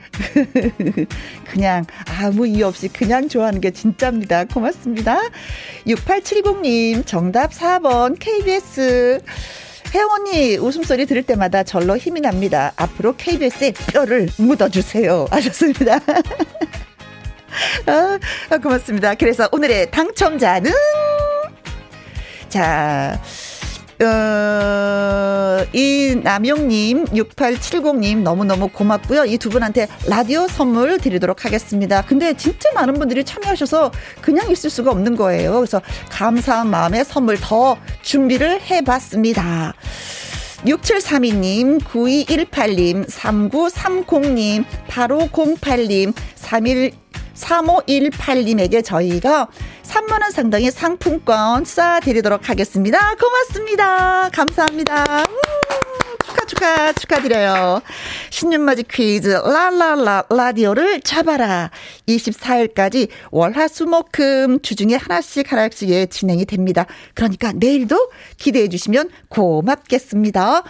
그냥 아무 이유 없이 그냥 좋아하는 게 진짜입니다. 고맙습니다. 6870님, 정답 4번 KBS. 언니 웃음소리 들을 때마다 절로 힘이 납니다. 앞으로 KBS에 뼈를 묻어주세요. 하셨습니다. 아, 고맙습니다. 그래서 오늘의 당첨자는 자, 어, 이 남용님, 6870님 너무너무 고맙고요. 이 두 분한테 라디오 선물 드리도록 하겠습니다. 근데 진짜 많은 분들이 참여하셔서 그냥 있을 수가 없는 거예요. 그래서 감사한 마음에 선물 더 준비를 해봤습니다. 6732님, 9218님, 3930님, 8508님, 31 3518님에게 저희가 3만원 상당의 상품권 쏴드리도록 하겠습니다. 고맙습니다. 감사합니다. 축하, 축하, 축하드려요. 신년맞이 퀴즈, 라라라, 라디오를 잡아라. 24일까지 월화수목금 주중에 하나씩 하나씩 예, 진행이 됩니다. 그러니까 내일도 기대해 주시면 고맙겠습니다.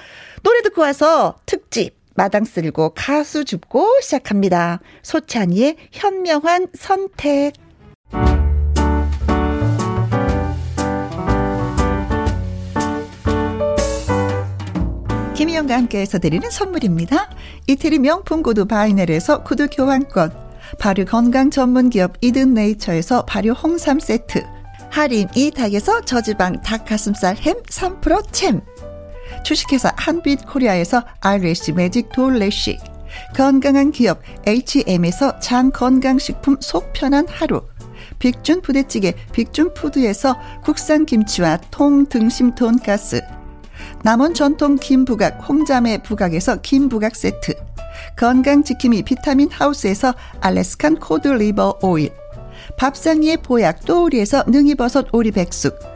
노래 듣고 와서 특집, 마당 쓸고 가수 줍고 시작합니다. 소찬이의 현명한 선택. 김희영과 함께해서 드리는 선물입니다. 이태리 명품 구두 바이네르에서 구두 교환권, 발효 건강 전문 기업 이든 네이처에서 발효 홍삼 세트, 하림 이닭에서 저지방 닭가슴살 햄 3% 챔. 주식회사 한빛 코리아에서 아이래쉬 매직 돌래쉬. 건강한 기업 H&M에서 장건강식품 속 편한 하루. 빅준 부대찌개 빅준푸드에서 국산 김치와 통등심 돈가스. 남원 전통 김부각 홍자매 부각에서 김부각 세트. 건강지킴이 비타민 하우스에서 Alaskan cod liver oil. 밥상위의 보약 또우리에서 능이버섯 오리백숙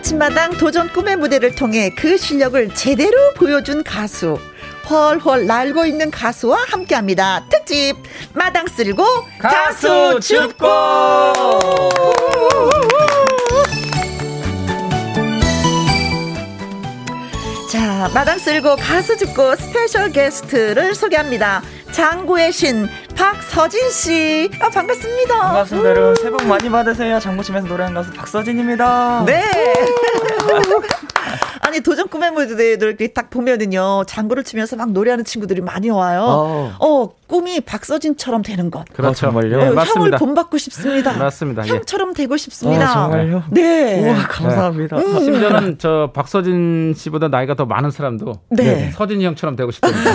아침마당 도전 꿈의 무대를 통해 그 실력을 제대로 보여준 가수. 훨훨 날고 있는 가수와 함께합니다. 특집 마당 쓸고 가수 줍고 자 마당 쓸고 가수 줍고 special 게스트를 소개합니다. 장구의 신 박서진 씨. 아, 반갑습니다. 반갑습니다, 여러분. 새해 복 많이 받으세요. 장구 치면서 노래하는 가수 박서진입니다. 네. 아니 도전 꿈의 무대들 이렇게 딱 보면은요 장구를 치면서 막 노래하는 친구들이 많이 와요. 어, 어 꿈이 박서진처럼 되는 것. 그렇죠, 어, 정말요. 네, 향을 본받고 싶습니다. 맞습니다. 예. 향처럼 되고 싶습니다. 어, 정말요? 네. 우와 감사합니다. 네. 음. 심지어는 저 박서진 씨보다 나이가 더 많은 사람도 네. 서진이 형처럼 되고 싶거든요.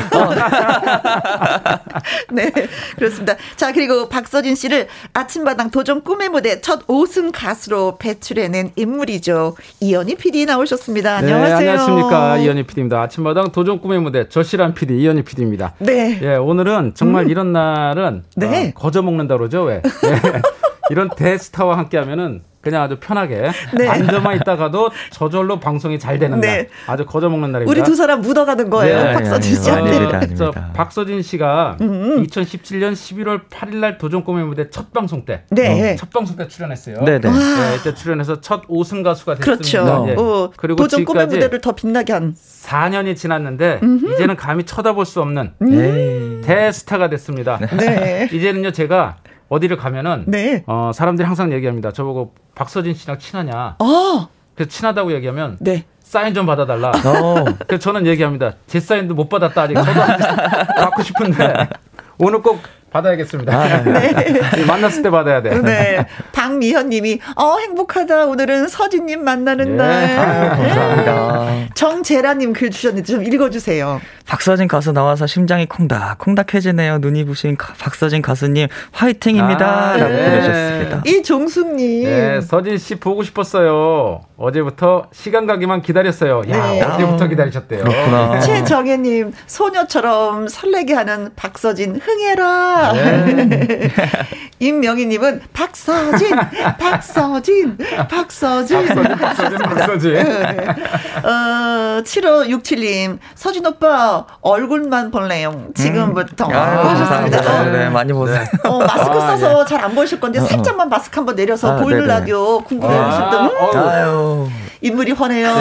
네, 그렇습니다. 자 그리고 박서진 씨를 아침마당 도전 꿈의 무대 첫 5승 가수로 배출해낸 인물이죠. 이현희 PD 나오셨습니다. 네, 안녕하세요. 안녕하십니까 이현희 PD입니다. 아침마당 도전 꿈의 무대 저실한 PD 이현희 PD입니다. 네. 예, 오늘은 정말 음. 이런 날은 네. 어, 거저 먹는다 그러죠 왜? 예. 이런 대스타와 함께 하면은 그냥 아주 편하게 네. 앉아만 있다가도 저절로 방송이 잘 되는 네. 날. 아주 거저 먹는 날입니다. 우리 두 사람 묻어가는 거예요. 네. 박서진 씨. 아닙니다, 아닙니다. 박서진 씨가 음음. 2017년 11월 8일 날 도전 꿈의 무대 첫 방송 때. 네. 어, 첫 방송 때 출연했어요. 네네. 네. 네, 그때 출연해서 첫 5승 가수가 됐습니다. 그렇죠. 예. 어, 그리고 도전 꿈의 무대를 더 빛나게 한 4년이 지났는데 음흠. 이제는 감히 쳐다볼 수 없는 음. 대스타가 됐습니다. 네. 이제는요 제가 어디를 가면은 네. 어, 사람들이 항상 얘기합니다. 저보고 박서진 씨랑 친하냐? 어. 그래서 친하다고 얘기하면 네. 사인 좀 받아달라. 어. 그래서 저는 얘기합니다. 제 사인도 못 받았다 아직. 저도 받고 싶은데 오늘 꼭 받아야겠습니다. 아, 네. 네. 만났을 때 받아야 돼. 네. 박미현 님이, 어, 행복하다. 오늘은 서진님 만나는 네. 날. 아유, 감사합니다. 네. 정재라님 글 주셨는데 좀 읽어주세요. 박서진 가수 나와서 심장이 콩닥, 콩닥해지네요. 눈이 부신 박서진 가수님, 화이팅입니다. 아, 라고 네. 보내셨습니다. 이종숙님. 네, 서진 씨 보고 싶었어요. 어제부터 시간 가기만 기다렸어요. 야, 네. 어제부터 기다리셨대요. 그렇구나. 최정혜님, 소녀처럼 설레게 하는 박서진, 흥해라. 네. 임명희님은 박서진, 박서진, 박서진. 박서진, 박서진, 박서진. 네. 어, 7567님, 서진 오빠, 얼굴만 볼래요. 지금부터. 음. 아, 하셨습니다. 네, 네, 많이 보세요. 어, 마스크 아, 써서 예. 잘안 보이실 건데, 어, 어. 살짝만 마스크 한번 내려서 아, 보이는 라디오 궁금해 하셨던. 아, 아유. 인물이 훤해요.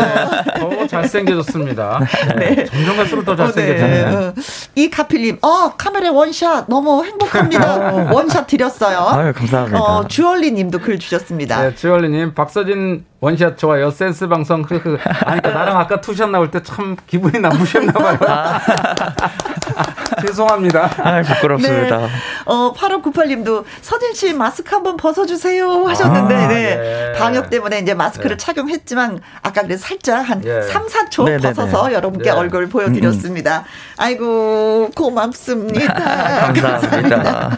네, 잘생겨졌습니다. 네. 점점 갈수록 더 잘생겨졌네요. 네. 어, 이 가필님, 어, 카메라 one shot 너무 행복합니다. 어. one shot 드렸어요. 아유, 감사합니다. 어, 주얼리 님도 글 주셨습니다. 네, 주얼리 님, 박서진 one shot 좋아요. 센스 방송. 흐흐. 아니, 그러니까 나랑 아까 two shot 나올 때 참 기분이 나쁘셨나 봐요. 아. 죄송합니다. 아, 부끄럽습니다. 네. 어, 8598님도 서진 씨 마스크 한번 벗어주세요 하셨는데, 아, 네. 예. 방역 때문에 이제 마스크를 네. 착용했지만, 아까 그래 살짝 한 예. 3, 4초 네네네. 벗어서 여러분께 네. 얼굴 보여드렸습니다. 음. 아이고, 고맙습니다. 감사합니다.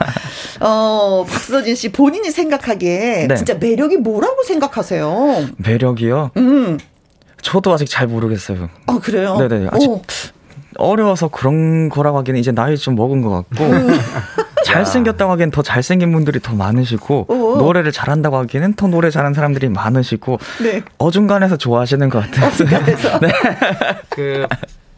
어, 박서진 씨 본인이 생각하기에 네. 진짜 매력이 뭐라고 생각하세요? 매력이요? 음. 저도 아직 잘 모르겠어요. 아, 그래요? 네네. 아직 오. 어려워서 그런 거라고 하기는 이제 나이 좀 먹은 것 같고 음. 잘생겼다고 하기엔 더 잘생긴 분들이 더 많으시고 오. 노래를 잘한다고 하기에는 더 노래 잘하는 사람들이 많으시고 네. 어중간해서 좋아하시는 것 같아요. 어중간해서. 네. 그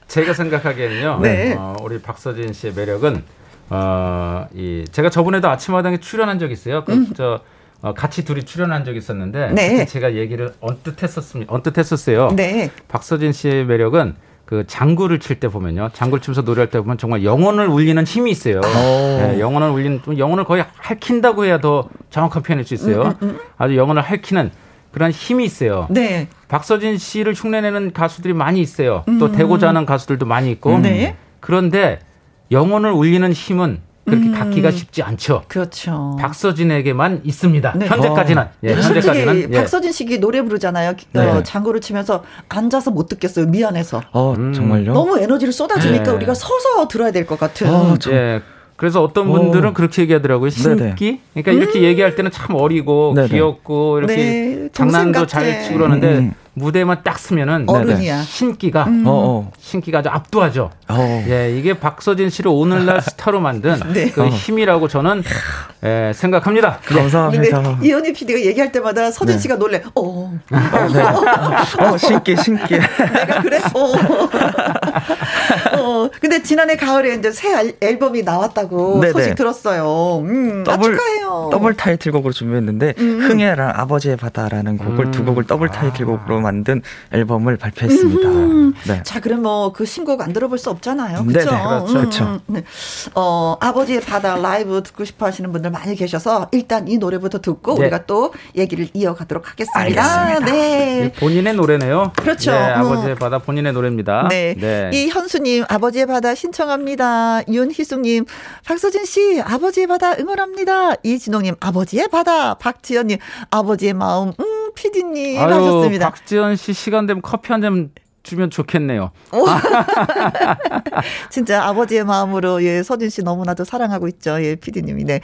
제가 생각하기에는요. 네. 어, 우리 박서진 씨의 매력은 어, 이 제가 저번에도 아침마당에 출연한 적이 있어요. 그저 음. 어, 같이 둘이 출연한 적이 있었는데 네. 제가 얘기를 언뜻 했었습니다. 언뜻 했었어요. 네. 박서진 씨의 매력은 그 장구를 칠 때 보면요. 장구를 치면서 노래할 때 보면 정말 영혼을 울리는 힘이 있어요. 네, 영혼을 울리는 영혼을 거의 핥힌다고 해야 더 정확한 표현일 수 있어요. 음, 음, 음. 아주 영혼을 핥히는 그런 힘이 있어요. 네. 박서진 씨를 흉내내는 가수들이 많이 있어요. 또 음. 되고자 하는 가수들도 많이 있고. 네. 그런데 영혼을 울리는 힘은 그렇게 음. 갖기가 쉽지 않죠. 그렇죠. 박서진에게만 있습니다. 네. 현재까지는. 어. 예, 현재까지는. 예. 박서진 씨기 노래 부르잖아요. 네. 어, 장구를 치면서 앉아서 못 듣겠어요. 미안해서. 어, 음. 정말요? 너무 에너지를 쏟아주니까 네. 우리가 서서 들어야 될 것 같은. 어, 예. 그래서 어떤 분들은 오. 그렇게 얘기하더라고요. 신기? 그러니까 음. 이렇게 얘기할 때는 참 어리고 네네. 귀엽고 이렇게 네, 장난도 잘 치고 그러는데 음. 무대만 딱 쓰면은 어른이야. 신기가 음. 어, 어. 신기가 아주 압도하죠. 어. 예, 이게 박서진 씨를 오늘날 스타로 만든 네. 그 어. 힘이라고 저는 예, 생각합니다. 네. 감사합니다. 이현희 PD가 얘기할 때마다 서진 네. 씨가 놀래. 어. 아, 네. 어, 신기 신기. 내가 그래? 어. 어. 근데 지난해 가을에 이제 새 앨범이 나왔다고 네네. 소식 들었어요. 음, 더블, 축하해요. 더블 타이틀곡으로 준비했는데 음. 흥해라랑 아버지의 바다라는 곡을 음. 두 곡을 더블 타이틀곡으로 만든 앨범을 발표했습니다. 음. 네. 자, 그럼 뭐 그 신곡 안 들어볼 수 없잖아요. 그렇죠? 그렇죠. 그렇죠. 네. 어, 아버지의 바다 라이브 듣고 싶어 하시는 분들 많이 계셔서 일단 이 노래부터 듣고 네. 우리가 또 얘기를 이어가도록 하겠습니다. 알겠습니다. 네. 본인의 노래네요. 그렇죠. 네, 아버지의 음. 바다 본인의 노래입니다. 네. 네. 이 현수님 아버지의 바다 신청합니다. 윤희숙님 박서진 씨 아버지의 바다 응원합니다. 이진홍님 아버지의 바다 박지연님 아버지의 마음 음 피디님 하셨습니다. 박지연 씨 시간 되면 커피 한 잔 주면 좋겠네요. 진짜 아버지의 마음으로 예 서진 씨 너무나도 사랑하고 있죠. 예 피디님이 네.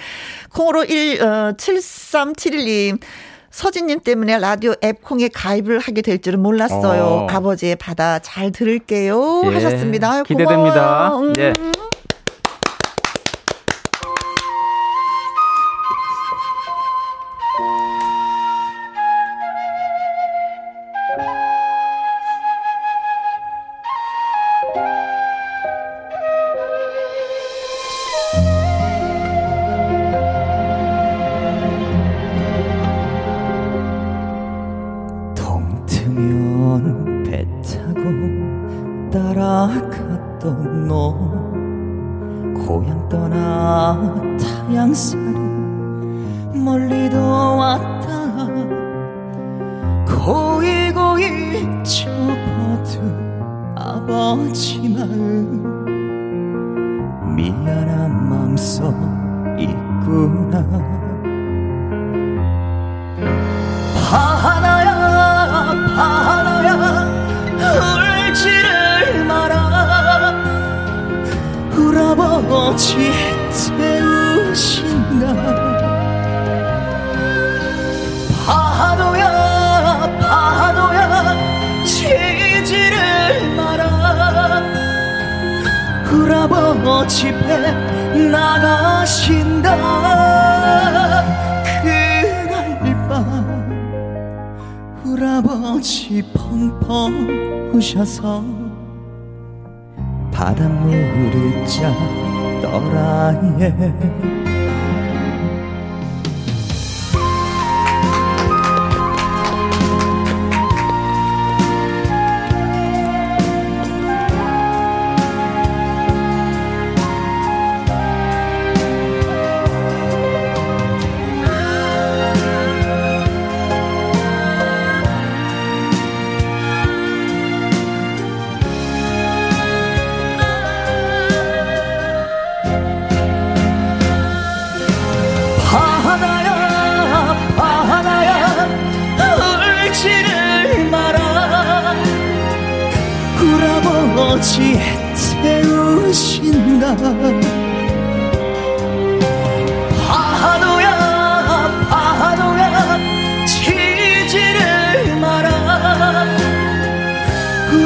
콩으로 1 어, 7371님 서진님 때문에 라디오 앱 콩에 가입을 하게 될 줄은 몰랐어요. 어. 아버지의 바다 잘 들을게요 예, 하셨습니다. 기대됩니다. 음. 예.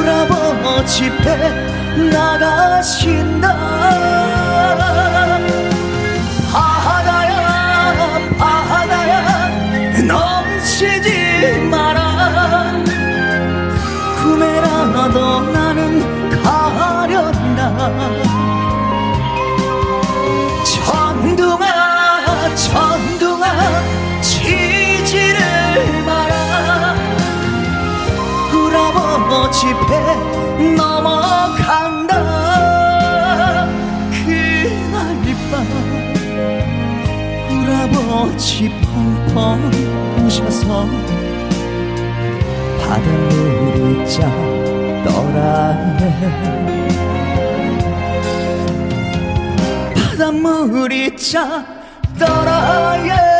울아버지 배 나가신다 배 넘어간다. 그날 밤 울아버지 펑펑 우셔서 바닷물이 짜 떠나네. 바닷물이 차 떠나예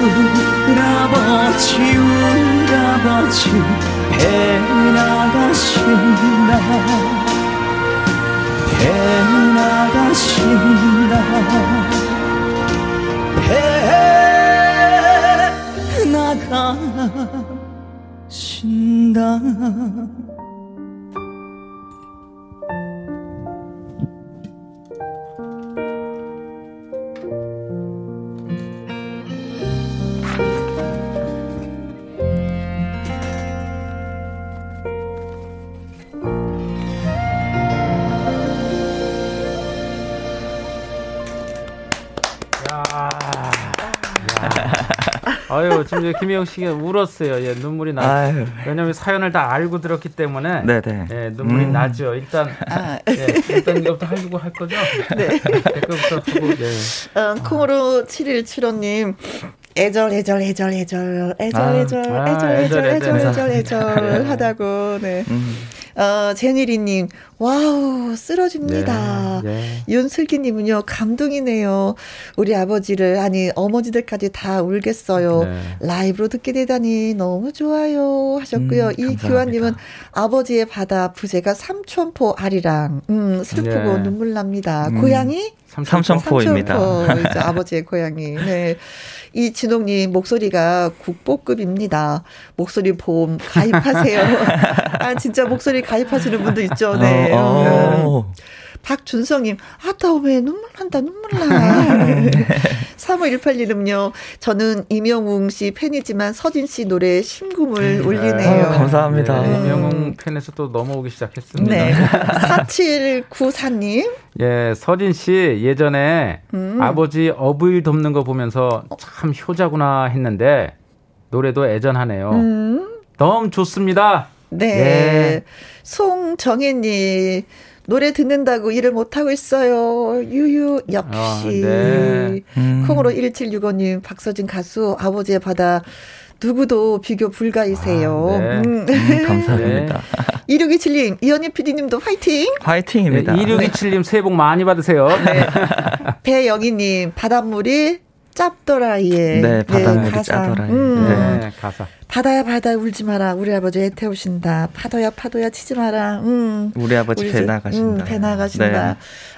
우라버지 우라버지 배 나가신다 배 나가신다 배 나가신다 아유, 지금 김혜영 씨가 울었어요. 예, 눈물이 나. 왜냐면 사연을 다 알고 들었기 때문에. 네네. 예, 눈물이 음. 나죠. 일단, 아. 예, 일단 이것부터 하려고 할 거죠? 네. 댓글부터 하고, 네. 어, 콩으로 7175님. 애절 애절 애절 애절 애절 아, 애절 애절 애절 애절 애절 애절 하다고 네. 음. 어, 제니리님, wow, 쓰러집니다. 네, 네. 윤슬기님은요, 감동이네요. 우리 아버지를, 아니, 어머니들까지 다 울겠어요. 네. 라이브로 듣게 되다니 너무 좋아요. 하셨고요. 음, 이규환님은 아버지의 바다, 부제가 삼촌포 아리랑, 음, 슬프고 네. 눈물 납니다. 음. 고양이? 삼천포입니다. 삼천포, 아버지의 고향이. 네. 이 진홍님 목소리가 국보급입니다. 목소리 보험 가입하세요. 아 진짜 목소리 가입하시는 분도 있죠. 네. 어, 어. 음. 박준성님, 아따, 왜 눈물 난다, 눈물 나. 3518님은요, 저는 이명웅 씨 팬이지만 서진 씨 노래 심금을 울리네요. 아, 감사합니다. 네, 이명웅 팬에서 또 넘어오기 시작했습니다. 네. 4794님. 예, 서진 씨 예전에 음. 아버지 어부일 돕는 거 보면서 참 효자구나 했는데 노래도 애전하네요. 음. 너무 좋습니다. 네. 예. 송정혜님. 노래 듣는다고 일을 못하고 있어요. 유유, 역시. 아, 네. 음. 콩으로 1765님, 박서진 가수, 아버지의 바다. 누구도 비교 불가이세요. 아, 네. 음. 음, 감사합니다. 2627님, 이현희 PD님도 화이팅! 화이팅입니다. 네, 2627님 새해 복 많이 받으세요. 네. 배영희님, 바닷물이 짭더라이의 네, 바닷물이 네, 짜더라이. 음. 네, 가사. 바다야 바다 울지 마라. 우리 아버지 애 태우신다. 파도야 파도야 치지 마라. 음. 우리 아버지 우리 배 나가신다. 음, 배 나가신다. 네.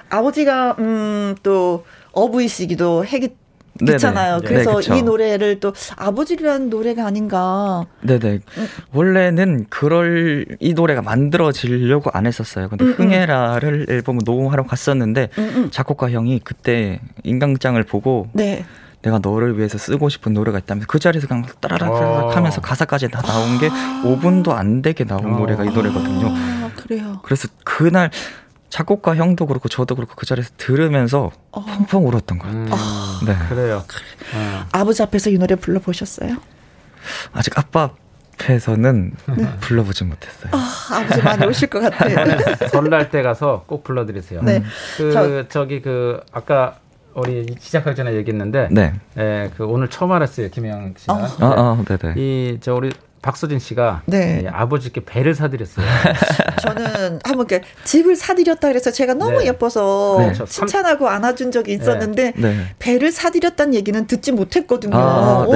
아버지가 음또 어부이시기도 해기 있잖아요. 네네. 그래서 네, 이 노래를 또 아버지라는 노래가 아닌가. 네네. 음. 원래는 그럴 이 노래가 만들어지려고 안 했었어요. 근데 음, 음. 흥해라를 앨범 녹음하러 갔었는데 음, 음, 작곡가 형이 그때 인강장을 보고 네. 내가 너를 위해서 쓰고 싶은 노래가 있다면 그 자리에서 그냥 따라락 어. 하면서 가사까지 다 나온 게 아. 5분도 안 되게 나온 어. 노래가 이 노래거든요. 아, 그래요. 그래서 그날 작곡가 형도 그렇고 저도 그렇고 그 자리에서 들으면서 어. 펑펑 울었던 거예요. 음, 네. 그래요. 어. 아버지 앞에서 이 노래 불러보셨어요? 아직 아빠 앞에서는 네. 불러보지 못했어요. 아, 아버지 많이 오실 것 같아요. 설날 때 가서 꼭 불러드리세요. 네. 그 저, 저기 그 아까 우리 시작하기 전에 얘기했는데, 네, 예, 그 오늘 처음 알았어요, 김영 씨가. 어. 네. 아, 아, 네네. 이저 우리 박서진 씨가 네. 예, 아버지께 배를 사드렸어요. 저는 한번 이렇게 집을 사드렸다 그래서 제가 너무 네. 예뻐서 네. 칭찬하고 안아준 적이 있었는데 네. 네. 배를 사드렸다는 얘기는 듣지 못했거든요. 아,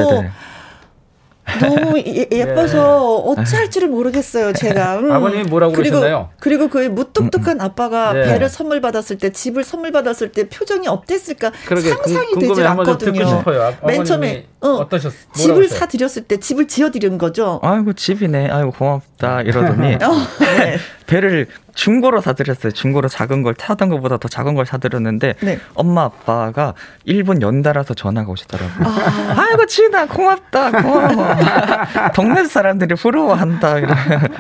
너무 예, 뻐서 네. 어찌할지를 모르겠어요, 제가. 음. 아버님이 뭐라고 그리고, 그러셨나요? 그리고 그 무뚝뚝한 아빠가 네. 배를 선물 받았을 때, 집을 선물 받았을 때 표정이 어땠을까 그러게, 상상이 그, 되질 않거든요. 맨 처음에 어, 어떠셨? 집을 사 드렸을 때 집을 지어 드린 거죠. 아이고 집이네. 아이고 고맙다 이러더니 어, 네. 배를 중고로 사드렸어요. 중고로 작은 걸 타던 것보다 더 작은 걸 사드렸는데 네. 엄마 아빠가 일본 연달아서 전화가 오시더라고요. 아. 이고 지나 고맙다 고마워. 동네 사람들이 부러워한다.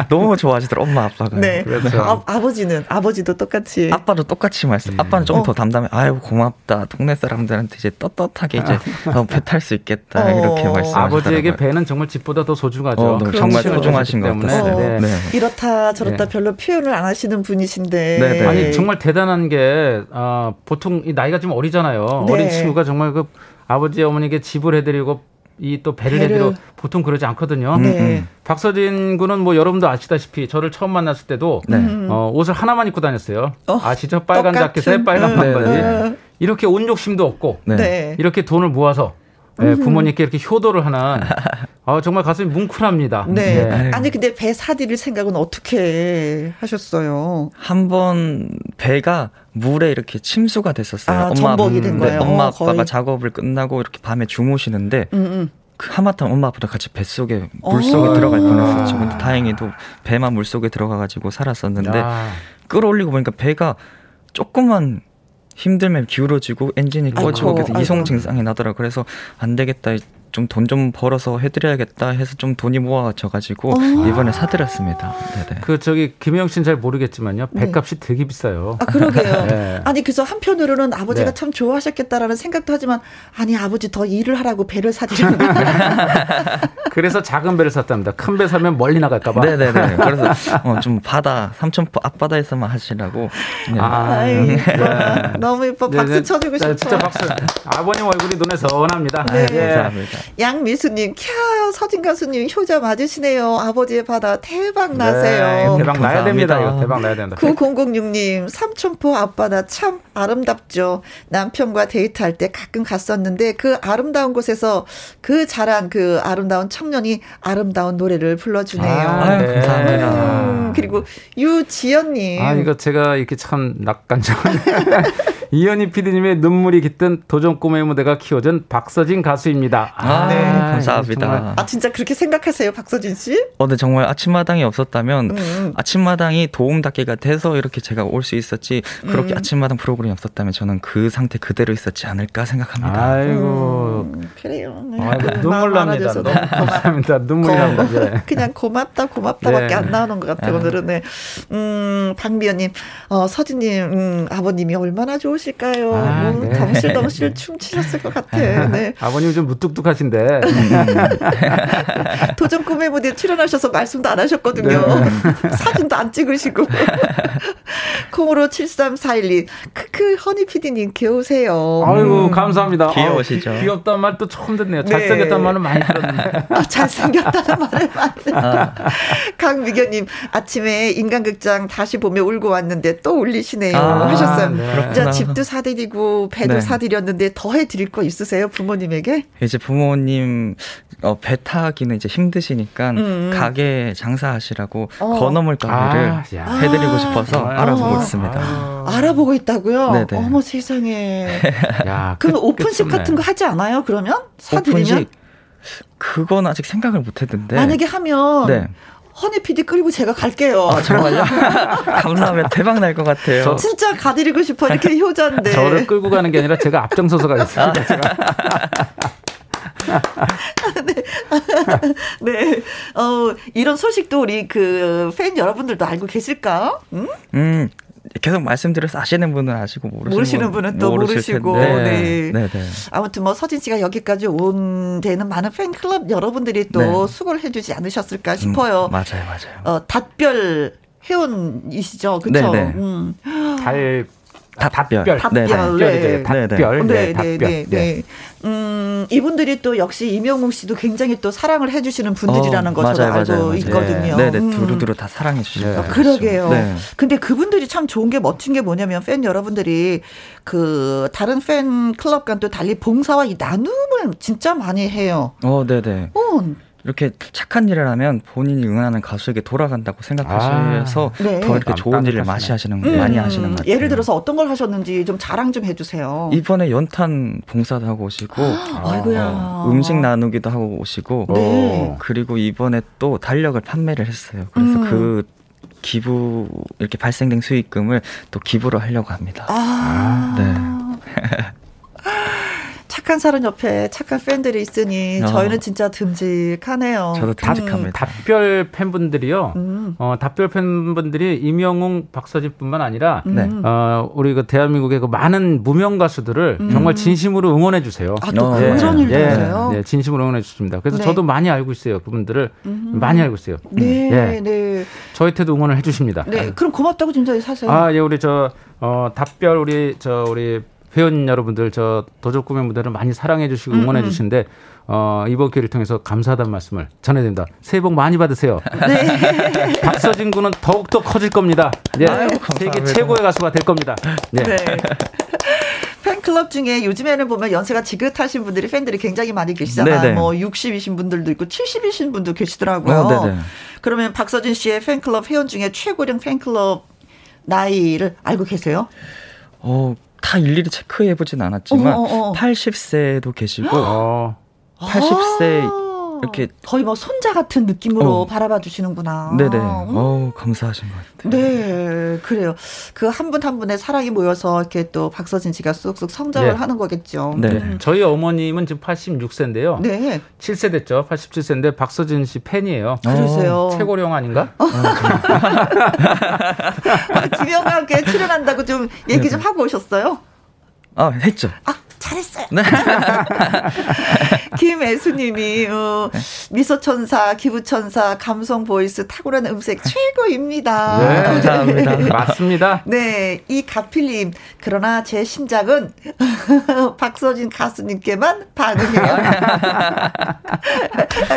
너무 좋아하시더라고 엄마 아빠가. 네. 그렇죠. 아, 버지는 아버지도 똑같이. 아빠도 똑같이 말씀. 음. 아빠는 좀더 어. 담담해. 아이고 고맙다. 동네 사람들한테 이제 떳떳하게 이제 아. 배탈 수 있겠다 어. 이렇게 말씀. 아버지에게 배는 정말 집보다 더 소중하죠. 어, 정말 소중하신 것 같아요. 네. 네. 이렇다 저렇다 네. 별로 표현을 안 하시는 분이신데. 네네. 네. 아니 정말 대단한 게 아, 보통 이 나이가 좀 어리잖아요. 네. 어린 친구가 정말 그 아버지 어머니께 집을 해드리고 이 또 배를, 배를 해드리고 보통 그러지 않거든요. 네. 음. 박서진 군은 뭐 여러분도 아시다시피 저를 처음 만났을 때도 네. 어, 옷을 하나만 입고 다녔어요. 어, 아시죠? 빨간 똑같은. 자켓에 빨간 반바지. 네. 이렇게 온 욕심도 없고 이렇게 돈을 모아서 네, 부모님께 이렇게 효도를 하는 아, 정말 가슴이 뭉클합니다. 네. 네. 아니 근데 배 사드릴 생각은 어떻게 하셨어요? 한 번 배가 물에 이렇게 침수가 됐었어요. 아, 엄마 전복이 된 네, 거예요. 엄마 아빠가 거의. 작업을 끝나고 이렇게 밤에 주무시는데 음, 음. 그 하마터면 엄마 아빠랑 같이 뱃속에 물속에 들어갈 뻔했었죠. 근데 다행히도 배만 물속에 들어가 가지고 살았었는데 야. 끌어올리고 보니까 배가 조금만 힘들면 기울어지고 엔진이 꺼지고 계속 이송 증상이 나더라고 그래서 안 되겠다 좀 돈좀 좀 벌어서 해드려야겠다 해서 좀 돈이 모아져가지고 어. 이번에 사드렸습니다. 네네. 그 저기 김혜영 씨는 잘 모르겠지만요. 네. 배값이 네. 되게 비싸요. 아 그러게요. 네. 아니 그래서 한편으로는 아버지가 네. 참 좋아하셨겠다라는 생각도 하지만 아니 아버지 더 일을 하라고 배를 사드리는 그래서 작은 배를 샀답니다. 큰 배 사면 멀리 나갈까봐. 네네네. 그래서 어, 좀 바다 삼천포 앞바다에서만 하시라고. 네. 아, 네. 너무 예뻐. 박수 쳐주고 싶어. 진짜 박수. 아버님 얼굴이 눈에 선합니다. 네. 감사합니다. 양미수님, 캬, 서진 가수님 효자 맞으시네요. 아버지의 바다 대박 네, 나세요. 네, 대박 나야 됩니다. 이거 대박 나야 된다. 9006님, 삼천포 앞바다 참 아름답죠. 남편과 데이트할 때 가끔 갔었는데 그 아름다운 곳에서 그 자란 그 아름다운 청년이 아름다운 노래를 불러주네요. 아, 네. 감사합니다. 음, 그리고 유지연님. 아, 이거 제가 이렇게 참 낙관적 이현희 PD님의 눈물이 깃든 도전 꿈의 무대가 키워준 박서진 가수입니다. 아, 아 네. 감사합니다. 정말. 아, 진짜 그렇게 생각하세요, 박서진 씨? 어, 네, 정말 아침마당이 없었다면 음. 음. 아침마당이 도움닫기가 돼서 이렇게 제가 올 수 있었지 그렇게 음. 아침마당 프로그램이 없었다면 저는 그 상태 그대로 있었지 않을까 생각합니다. 아이고. 음, 그래요. 네. 아이고, 눈물 납니다. 너무 감사합니다. 눈물이 납니다. 네. 그냥 고맙다, 고맙다밖에 네. 안 나오는 것 같아요, 네. 오늘은. 네. 음, 박미연님, 어, 서진님, 음, 아버님이 얼마나 좋으 실까요? 아, 음, 네. 덩실덩실 춤추셨을 것 같아. 네. 아버님 좀 무뚝뚝하신데. 도전 꿈의 무대 출연하셔서 말씀도 안 하셨거든요. 네. 사진도 안 찍으시고. 콩으로 7341님, 크크, 허니 피디님, 귀여우세요. 아이고, 음. 감사합니다. 귀여우시죠. 아유, 귀엽다는 말 또 처음 듣네요. 네. 잘생겼다는 말은 많이 들었는데. 아, 잘생겼다는 말을 많이 아. 강미경님, 아침에 인간극장 다시 보며 울고 왔는데 또 울리시네요. 아, 하셨어요. 네. 자, 집도 사드리고, 배도 네. 사드렸는데 더 해 드릴 거 있으세요? 부모님에게? 이제 부모님, 어, 배 타기는 이제 힘드시니까 음. 음. 가게 장사하시라고 어. 건어물 가게를 아, 해드리고 싶어서 아, 알아보고 있습니다. 아. 알아보고 있다고요? 네네. 어머 세상에. 야, 그럼 오픈식 같은 거 하지 않아요? 그러면 사드리면? 오픈식 그건 아직 생각을 못 했는데 만약에 하면 네. 허니 PD 끌고 제가 갈게요. 아, 정말요? 감사하면 대박 날 것 같아요. 저, 진짜 가드리고 싶어 이렇게 효자인데. 저를 끌고 가는 게 아니라 제가 앞장서서 가겠습니다. 네. 네. 어, 이런 소식도 우리 그 팬 여러분들도 알고 계실까? 음? 음. 계속 말씀드려서 아시는 분은 아시고 모르시는, 모르시는 분은 또 모르시고 네. 네. 네. 아무튼 뭐 서진 씨가 여기까지 온 데는 많은 팬클럽 여러분들이 또 네. 수고를 해주지 않으셨을까 싶어요. 음, 맞아요, 맞아요. 어, 답별 회원이시죠, 그렇죠? 음. 달 답별. 답별. 답별이죠. 네. 답별. 네, 네, 답별. 네, 네. 음, 이분들이 또 역시 이명웅 씨도 굉장히 또 사랑을 해주시는 분들이라는 어, 것을 맞아요, 알고 맞아요, 맞아요. 있거든요. 네, 네, 음. 두루두루 다 사랑해 주시고. 네. 어, 그러게요. 네. 근데 그분들이 참 좋은 게 멋진 게 뭐냐면 팬 여러분들이 그 다른 팬 클럽과 또 달리 봉사와 이 나눔을 진짜 많이 해요. 어, 네, 네. 어, 이렇게 착한 일을 하면 본인이 응원하는 가수에게 돌아간다고 생각하셔서 아, 네. 더 이렇게 좋은 일을 많이 하시는 음, 많이 하시는 것 같아요. 예를 들어서 어떤 걸 하셨는지 좀 자랑 좀 해주세요. 이번에 연탄 봉사도 하고 오시고, 아, 음식 나누기도 하고 오시고, 네. 그리고 이번에 또 달력을 판매를 했어요. 그래서 음. 그 기부 이렇게 발생된 수익금을 또 기부를 하려고 합니다. 아. 네. 착한 사람 옆에 착한 팬들이 있으니 어. 저희는 진짜 듬직하네요. 저도 듬직합니다. 답, 답별 팬분들이요. 음. 어, 답별 팬분들이 임영웅, 박서진뿐만 아니라 네. 어, 우리 그 대한민국의 그 많은 무명 가수들을 음. 정말 진심으로 응원해 주세요. 아, 또 네. 그런 일도 예, 하세요? 네, 진심으로 응원해 주십니다. 그래서 네. 저도 많이 알고 있어요. 그분들을 음. 많이 알고 있어요. 네, 예. 네. 저희한테도 응원을 해 주십니다. 네, 그럼 고맙다고 진짜 사세요. 아, 예, 우리 저 어, 답별 우리 저 우리 회원 여러분들 저 도적 꿈의 무대를 많이 사랑해 주시고 음, 응원해 음. 주시는데 어, 이번 기회를 통해서 감사하다는 말씀을 전해드립니다. 새해 복 많이 받으세요. 네. 박서진 군은 더욱더 커질 겁니다. 네. 아유, 세계 최고의 가수가 될 겁니다. 네. 네. 팬클럽 중에 요즘에는 보면 연세가 지긋하신 분들이 팬들이 굉장히 많이 계시잖아요. 네네. 뭐 60이신 분들도 있고 70이신 분도 계시더라고요. 어, 그러면 박서진 씨의 팬클럽 회원 중에 최고령 팬클럽 나이를 알고 계세요? 어, 다 일일이 체크해 보진 않았지만 어, 어, 어. 80세도 계시고 80세 아. 이렇게 거의 뭐 손자 같은 느낌으로 어. 바라봐 주시는구나. 네네. 음. 어 감사하신 것 같아요. 네, 그래요. 그 한 분한 한 분의 사랑이 모여서 이렇게 또 박서진 씨가 쑥쑥 성장을 네. 하는 거겠죠. 네. 음. 저희 어머님은 지금 86세인데요. 네. 7세 됐죠. 87세인데 박서진 씨 팬이에요. 그러세요. 최고령 아닌가? 어. 김혜영과 함께 출연한다고 좀 얘기 네. 좀 하고 오셨어요? 아, 했죠. 아, 잘했어요. 네. 김애수님이 어, 미소천사, 기부천사, 감성 보이스, 탁월한 음색 최고입니다. 네, 감사합니다. 맞습니다. 네, 이 가필님 그러나 제 심장은 박서진 가수님께만 반응해요.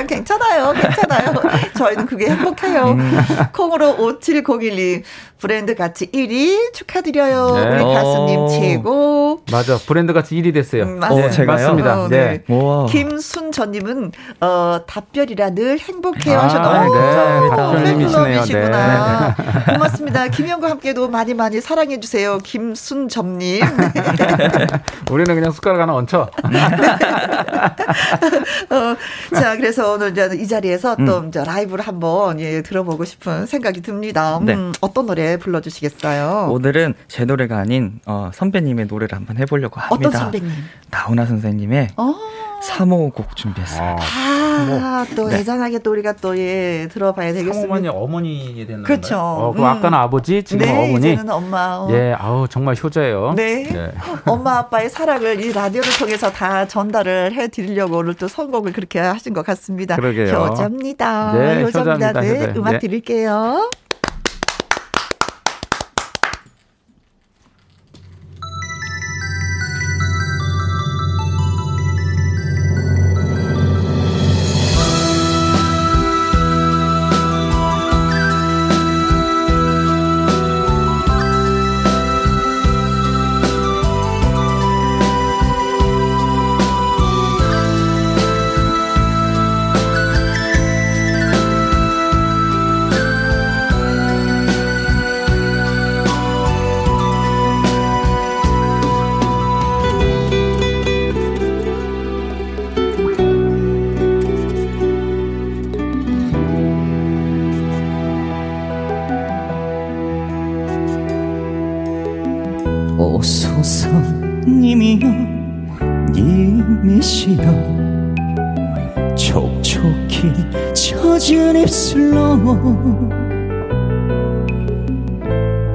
괜찮아요, 괜찮아요. 저희는 그게 행복해요. 음. 콩으로 5701님 브랜드 가치 1위 축하드려요. 네. 우리 가수님 최고. 맞아, 브랜드 가치 1위 됐어요. 음, 맞습니다. 어, 제가요? 맞습니다. 어, 네. 네. 김순전님은 어, 답별이라 늘 행복해요 아, 하셨다. 네. 어, 답별님이시네요. 팬클럽이시구나. 고맙습니다. 김영과 함께도 많이 많이 사랑해 주세요. 김순점님. 우리는 그냥 숟가락 하나 얹혀. 어, 자, 그래서 오늘 이제 이 자리에서 또 음. 라이브를 한번 예, 들어보고 싶은 생각이 듭니다. 음, 네. 어떤 노래 불러주시겠어요? 오늘은 제 노래가 아닌 어, 선배님의 노래를 한번 해보려고 합니다. 어떤 선배 님? 나훈아 선생님의 어. 3호 곡 준비했습니다. 아, 아, 또 네. 애잔하게 또 우리가 또 예, 들어봐야 되겠습니다. 3호만이 어머니에 대한 그렇죠. 어, 그 음. 아까는 아버지, 지금 네, 어머니. 이제는 엄마. 어. 예, 아우 정말 효자예요. 네. 네. 엄마 아빠의 사랑을 이 라디오를 통해서 다 전달을 해 드리려고 오늘 또 선곡을 그렇게 하신 것 같습니다. 그러게요. 효자입니다. 네, 효자입니다. 효자입니다. 네, 효자. 음악 네. 드릴게요.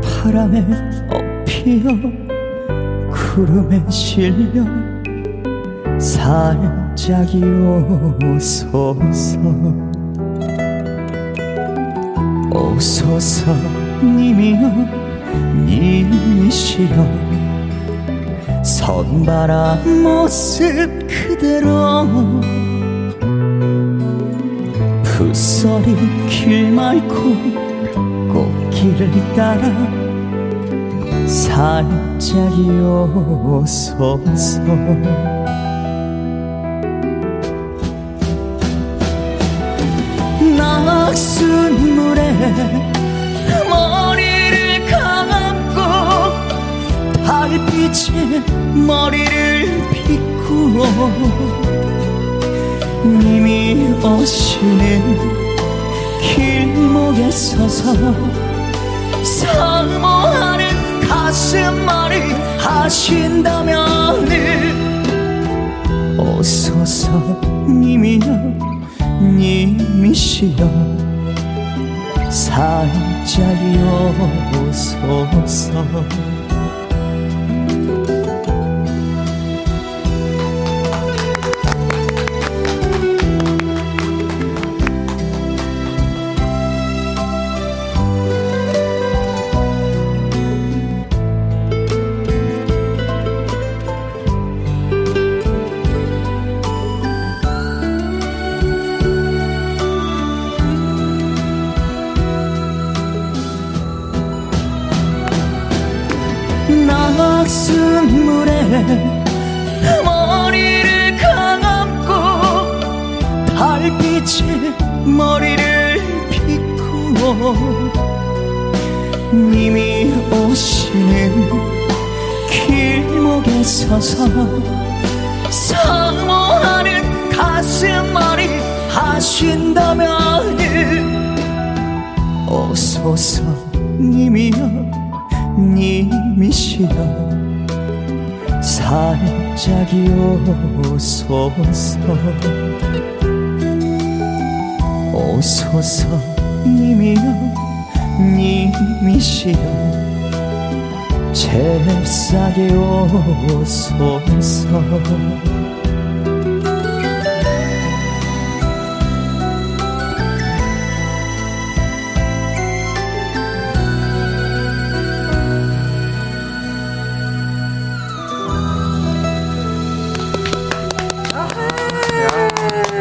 바람에 엎이어 구름에 실려 살짝이 오소서. 오소서 님이여 님이시여 선바람 모습 그대로. 푸서리 길 맑고 꽃길을 따라 살짝이 오소서 달빛에 머리를 비꾸어 님이 오시는 길목에 서서 사모하는 가슴말이 하신다면 오소서 님이여 님이시여 살짝이 오소서 길목에 서서 사모하는 가슴머리 하신다면 오소서 님이여 님이시여. 살짝이 오소서. 오소서 님이여 님이시여 잽싸게 오소서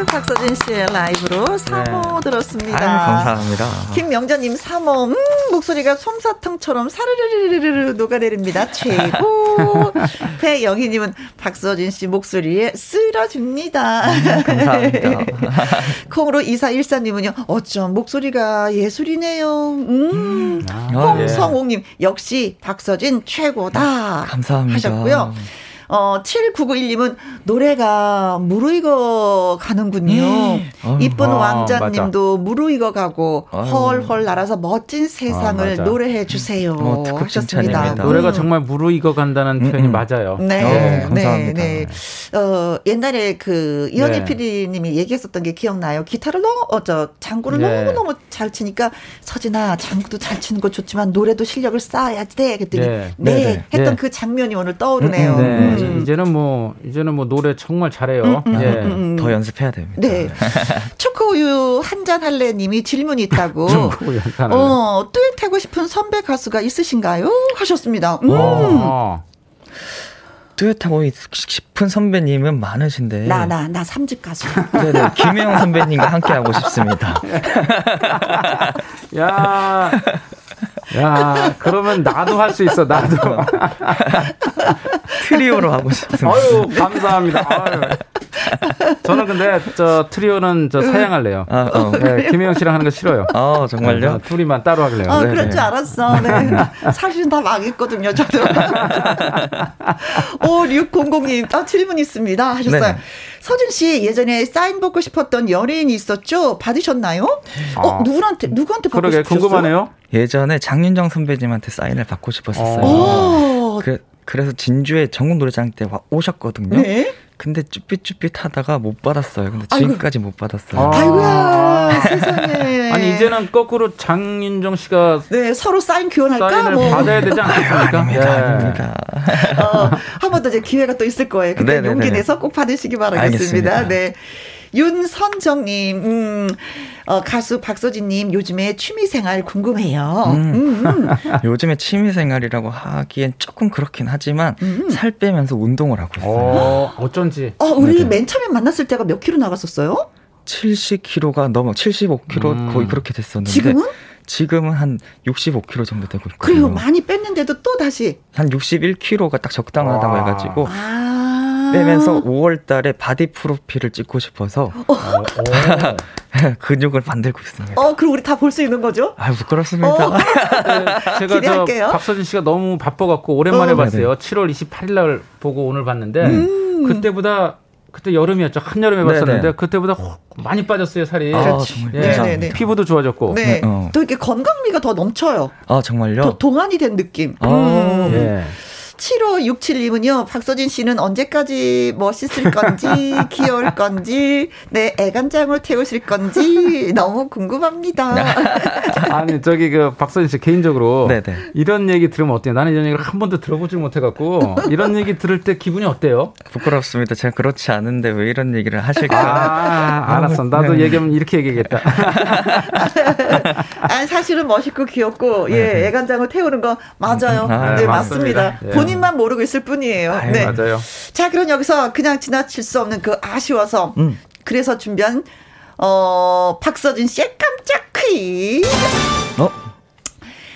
박서진 씨의 라이브로 3호 네. 들었습니다. 아유, 감사합니다. 김명자님 3호, 음, 목소리가 솜사탕처럼 사르르르르르 녹아내립니다. 최고. 배영희님은 박서진 씨 목소리에 쓸어줍니다. 음, 감사합니다. 콩으로 2414님은요, 어쩜 목소리가 예술이네요. 음. 아, 홍성옥님, 예. 역시 박서진 최고다. 감사합니다. 하셨고요. 어, 7991님은 노래가 무르익어 가는군요. 네. 이쁜 아, 왕자님도 무르익어 가고 헐헐 날아서 멋진 세상을 아, 노래해 주세요. 어, 하셨습니다. 노래가 정말 무르익어 간다는 음, 표현이 음. 맞아요. 네, 어, 네, 네. 어, 옛날에 그 이현희 네. PD님이 얘기했었던 게 기억나요. 기타를 너무 어, 저 장구를 네. 너무 너무 잘 치니까 서진아 장구도 잘 치는 거 좋지만 노래도 실력을 쌓아야 돼. 그랬더니 네, 네, 네 했던 그 장면이 오늘 떠오르네요. 음, 음. 이제는 뭐 이제는 뭐 노래 정말 잘해요. 음, 음, 예. 음, 음, 더 연습해야 됩니다. 네. 초코우유 한 잔 할래 님이 질문이 있다고. 어 뚜엣하고 싶은 선배 가수가 있으신가요? 하셨습니다. 음. 어. 뚜렷하고 싶은 선배님은 많으신데. 나, 나, 나 3집 가수. 네네. 김혜영 선배님과 함께 하고 싶습니다. 야, 야, 그러면 나도 할 수 있어, 나도. 트리오로 하고 싶습니다. 아유, 감사합니다. 아유. 저는 근데 저 트리오는 저 사양할래요. 아, 어. 네, 김혜영 씨랑 하는 거 싫어요. 아, 정말요? 네, 둘이만 따로 하래요. 아, 그럴 줄 알았어. 네. 사실은 다 망했거든요, 저도. 5600님, 아, 질문 있습니다. 하셨어요. 네. 서준 씨 예전에 사인 받고 싶었던 연예인이 있었죠? 받으셨나요? 어, 아. 어, 누구한테 누구한테 받고 그러게, 싶으셨어요? 궁금하네요. 예전에 장윤정 선배님한테 사인을 받고 싶었었어요. 그, 그래서 진주에 전국 노래장 때 오셨거든요. 네? 근데 쭈삣쭈삣 하다가 못 받았어요. 근데 지금까지 아이고. 못 받았어요. 아. 아이고야 세상에. 아니 이제는 거꾸로 장윤정 씨가 네 서로 사인 교환할까? 사인을 뭐. 받아야 되지 않겠습니까? 아닙니다, 네. 아닙니다. 어, 한번 더 이제 기회가 또 있을 거예요. 그때 네네네. 용기 내서 꼭 받으시기 바라겠습니다. 알겠습니다. 네. 윤선정님, 음, 어, 가수 박서진님, 요즘에 취미생활 궁금해요. 음. 음. 음. 요즘에 취미생활이라고 하기엔 조금 그렇긴 하지만 음. 살 빼면서 운동을 하고 있어요. 어, 어쩐지. 어, 우리 네. 맨 처음에 만났을 때가 몇 킬로 나갔었어요? 70kg가 넘어 75kg 음. 거의 그렇게 됐었는데 지금은? 지금은 한 65kg 정도 되고 있거든요. 그리고 많이 뺐는데도 또 다시 한 61kg가 딱 적당하다고 와. 해가지고 아. 빼면서 5월 달에 body 프로필을 찍고 싶어서 어. 근육을 만들고 있습니다. 어, 그럼 우리 다 볼 수 있는 거죠? 아, 부끄럽습니다. 어. 네, 제가 기대할게요. 저 박서진 씨가 너무 바빠 갖고 오랜만에 어. 봤어요. 네네. 7월 28일 날 보고 오늘 봤는데 음. 그때보다 그때 여름이었죠. 한여름에 봤었는데 네네. 그때보다 많이 빠졌어요, 살이. 아, 예. 네, 피부도 좋아졌고. 네. 네. 어. 또 이렇게 건강미가 더 넘쳐요. 아, 정말요? 더 동안이 된 느낌. 아, 음. 예. 7567님은요, 박서진 씨는 언제까지 멋있을 건지, 귀여울 건지, 네, 애간장을 태우실 건지, 너무 궁금합니다. 아니, 저기, 그, 박서진 씨 개인적으로, 네네. 이런 얘기 들으면 어때요? 나는 이런 얘기를 한 번도 들어보질 못해갖고, 이런 얘기 들을 때 기분이 어때요? 부끄럽습니다. 제가 그렇지 않은데 왜 이런 얘기를 하실까? 아, 알았어. 나도 네. 얘기하면 이렇게 얘기하겠다. 아, 사실은 멋있고 귀엽고, 예, 애간장을 태우는 거 맞아요. 아, 네, 맞습니다. 맞습니다. 예. 본인만 모르고 있을 뿐이에요. 아유, 네. 맞아요. 자, 그럼 여기서 그냥 지나칠 수 없는 그 아쉬워서 음. 그래서 준비한 어 박서진 씨의 깜짝 퀴즈. 어?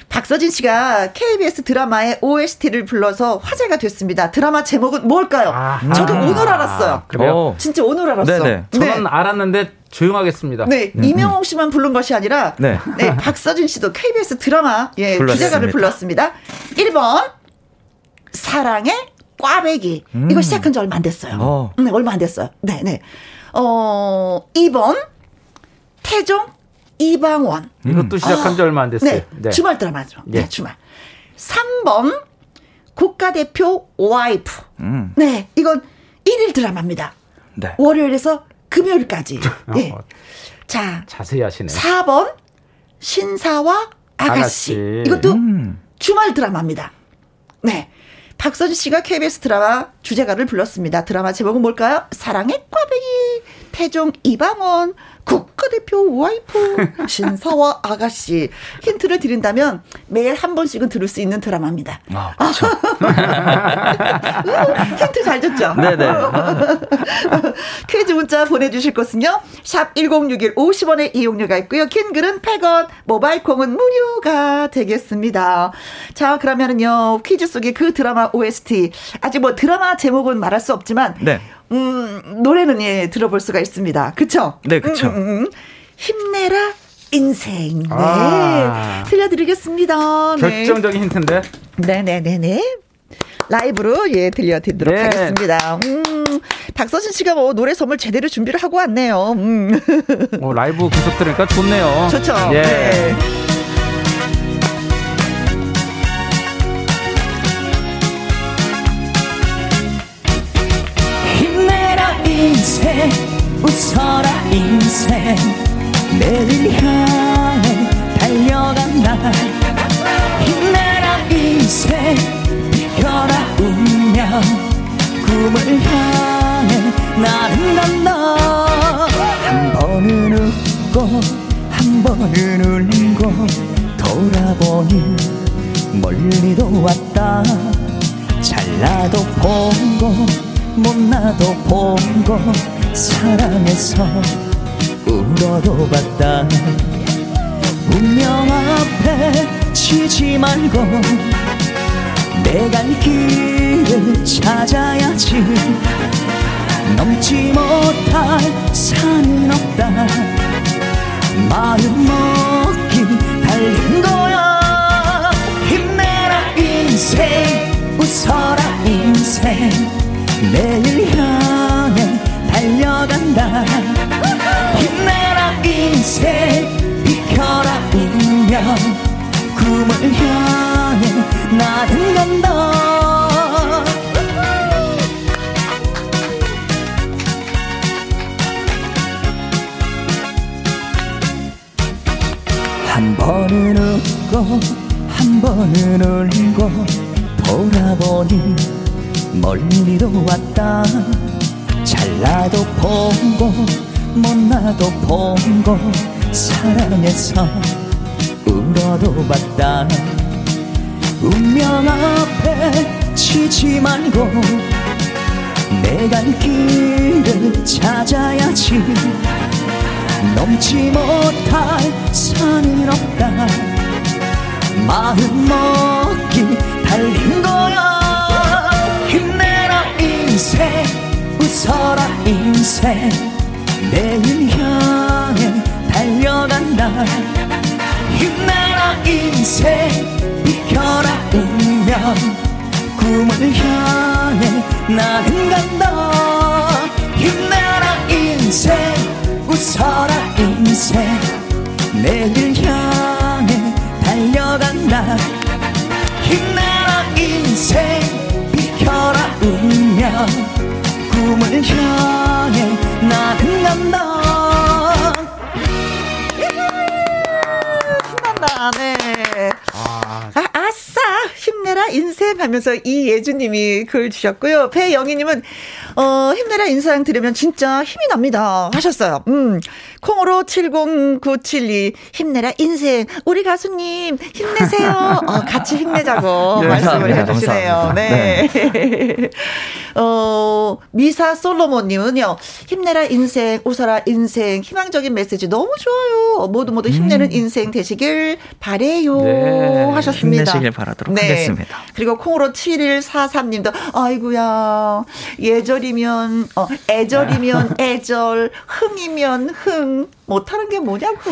박서진 씨가 KBS 드라마의 OST를 불러서 화제가 됐습니다. 드라마 제목은 뭘까요? 아, 저도 아, 오늘 알았어요. 그래요? 진짜 오늘 알았어. 네네. 저는 네. 알았는데 조용하겠습니다. 네, 음, 이명옥 씨만 부른 것이 아니라 네. 네 박서진 씨도 KBS 드라마 예, 주제가를 불렀습니다. 1번 사랑의 꽈배기. 음. 이거 시작한 지 얼마 안 됐어요. 어. 네, 얼마 안 됐어요. 네, 네. 어, 2번, 태종 이방원. 음. 이것도 시작한 지 어, 얼마 안 됐어요. 네, 네. 주말 드라마죠. 네, 예. 주말. 3번, 국가대표 와이프. 음. 네, 이건 1일 드라마입니다. 네. 월요일에서 금요일까지. 네. 자, 자세히 하시네. 4번, 신사와 아가씨. 아가씨. 이것도 음. 주말 드라마입니다. 네. 박서진 씨가 KBS 드라마 주제가를 불렀습니다. 드라마 제목은 뭘까요? 사랑의 꽈배기, 태종 이방원, 국가대표 와이프 신사와 아가씨 힌트를 드린다면 매일 한 번씩은 들을 수 있는 드라마입니다. 아, 그렇죠. 힌트 잘 줬죠? 네네. 퀴즈 문자 보내주실 곳은요. 샵 1061 50원의 이용료가 있고요. 긴 글은 100원, 모바일 콩은 무료가 되겠습니다. 자 그러면은요. 퀴즈 속의 그 드라마 OST 아직 뭐 드라마 제목은 말할 수 없지만 네. 음, 노래는 예, 들어볼 수가 있습니다. 그쵸? 네, 그쵸. 음, 음, 음. 힘내라, 인생. 네. 아. 들려드리겠습니다. 네. 결정적인 힌트인데. 네네네네. 라이브로 예 들려드리도록 네. 하겠습니다. 음, 박서진 씨가 뭐 노래 선물 제대로 준비를 하고 왔네요. 음. 어, 라이브 계속 들으니까 좋네요. 좋죠. 예. 네. 인생 웃어라 인생. 내일 향해 달려간다 힘내라 인생. 비켜라 운명. 꿈을 향해 나는 간다 한 번은 웃고 한 번은 울고 돌아보니 멀리도 왔다. 잘나도 보고 못나도 보고 사랑해서 울어도 봤다. 운명 앞에 치지 말고 내갈 길을 찾아야지. 넘지 못할 산은 없다. 마음 먹기 달린 거야. 힘내라 인생 웃어라 인생 내일 향해 달려간다. 힘내라 인생 비켜라 운명. 꿈을 향해 나는 간다 한 번은 웃고 한 번은 울고 돌아보니 멀리도 왔다. 잘나도 보고 못나도 보고 사랑해서 울어도 봤다. 운명 앞에 치지 말고 내갈 길을 찾아야지. 넘지 못할 산은 없다. 마음 먹기 달린 거야 힘내라 인생. 웃어라 인생. 내일 향해 달려간다 힘내라 인생. 비켜라 운명. 꿈을 향해 나는 간다. 힘내라 인생. 웃어라 인생. 내일 향해 달려간다 힘내라 인생 운명 꿈을 향해 나는 간다 신난다. 네. 아, 아싸! 힘내라 인생 하면서 이예주님이 글 주셨고요. 배영희님은, 어, 힘내라 인생 들으면 진짜 힘이 납니다. 하셨어요. 음. 콩으로 70972, 힘내라 인생. 우리 가수님, 힘내세요. 어, 같이 힘내자고 네, 말씀을 감사합니다. 해주시네요. 감사합니다. 네. 어, 미사 솔로몬님은요, 힘내라 인생, 웃어라 인생, 희망적인 메시지 너무 좋아요. 모두 모두 힘내는 인생 되시길 바래요. 네. 하셨습니다. 힘내시길 바라도록 하겠습니다. 그리고 콩으로 7143님도, 아이구야, 예절이면, 어, 애절이면 애절, 흥이면 흥, 못하는 게 뭐냐고.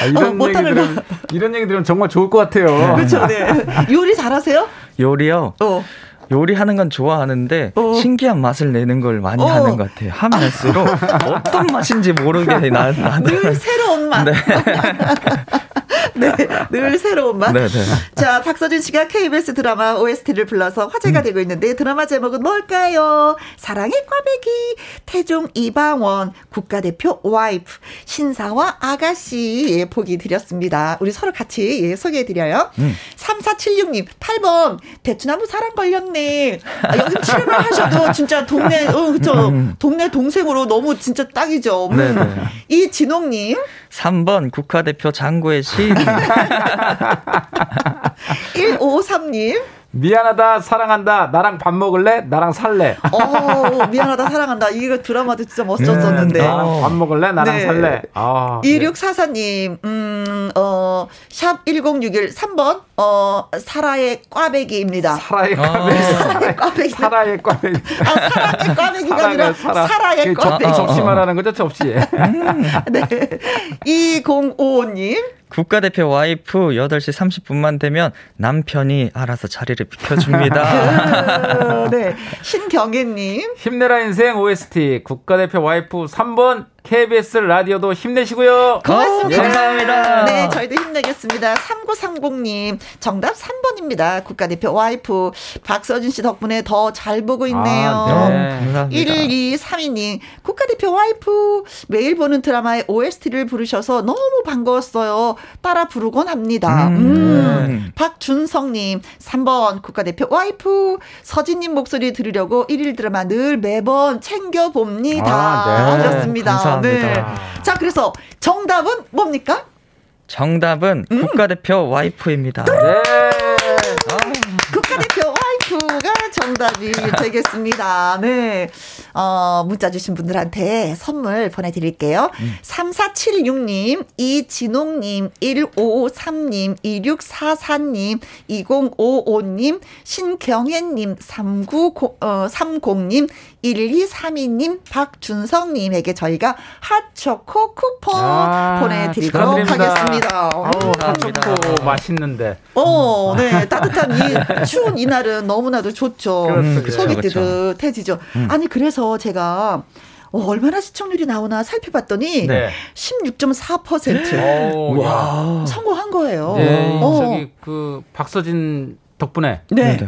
아, 이런, 어, 얘기 못하는 들으면, 이런 얘기 들으면 정말 좋을 것 같아요. 그렇죠, 네. 요리 잘하세요? 요리요. 어. 요리하는 건 좋아하는데 어. 신기한 맛을 내는 걸 많이 어. 하는 것 같아요. 하면 할수록 어떤 맛인지 모르게 나, 늘 나들 새로운 맛. 네. 네, 늘 새로운 맛. 네, 네. 자, 박서진 씨가 KBS 드라마 OST를 불러서 화제가 되고 있는데 드라마 제목은 뭘까요? 사랑의 꽈배기, 태종 이방원, 국가대표 와이프, 신사와 아가씨 예, 보기 드렸습니다. 우리 서로 같이 예, 소개해 드려요. 음. 3476님, 8번, 대추나무 사랑 걸렸네. 아, 여기 출연을 하셔도 진짜 동네, 어, 그쵸. 음. 동네 동생으로 너무 진짜 딱이죠. 음. 네네. 이진홍님. 3번, 국가대표 장구의 신. 153님. 미안하다 사랑한다. 나랑 밥 먹을래? 나랑 살래. 어 미안하다 사랑한다. 이거 드라마도 진짜 멋졌었는데. 네, 나랑 밥 먹을래? 나랑 네. 살래. 아, 2644님 음어샵 1061 3번 어 사라의 꽈배기입니다. 사라의 꽈배기. 아. 사라의 꽈배기. 사라의 꽈배기. 아 사랑의 꽈배기가 아니라 사라. 사라의 꽈배기. 접시 말하는 거죠? 접시에. 네. 2055님 국가대표 와이프 8시 30분만 되면 남편이 알아서 자리를 비켜줍니다. 네. 신경애님. 힘내라 인생 OST 국가대표 와이프 3번 KBS 라디오도 힘내시고요. 고맙습니다. 어, 감사합니다. 네, 저희도 힘내겠습니다. 3930님, 정답 3번입니다. 국가대표 와이프 박서진 씨 덕분에 더 잘 보고 있네요. 아, 네. 감사합니다. 1232님, 국가대표 와이프 매일 보는 드라마의 OST를 부르셔서 너무 반가웠어요. 따라 부르곤 합니다. 음. 음. 박준성님, 3번 국가대표 와이프 서진님 목소리 들으려고 1일 드라마 늘 매번 챙겨봅니다. 아, 네. 하셨습니다. 감사합니다. 네. 자, 그래서 정답은 뭡니까? 정답은 음. 국가대표 와이프입니다. 네. 국가대표 와이프가 정답이 되겠습니다. 네. 어, 문자 주신 분들한테 선물 보내드릴게요. 음. 3476님, 이진홍님, 1553님, 2644님, 2055님, 신경혜님, 3930님, 1232님, 박준성님에게 저희가 핫초코 쿠폰 아, 보내드리도록 하겠습니다. 아우, 핫초코 맛있는데. 어, 네. 따뜻한 이 추운 이날은 너무나도 좋죠. 그렇죠, 속이 그렇죠. 뜨뜻해지죠. 음. 아니, 그래서 제가 어, 얼마나 시청률이 나오나 살펴봤더니 네. 16.4% 와. 성공한 거예요. 네, 어. 저기 그 박서진 덕분에 네.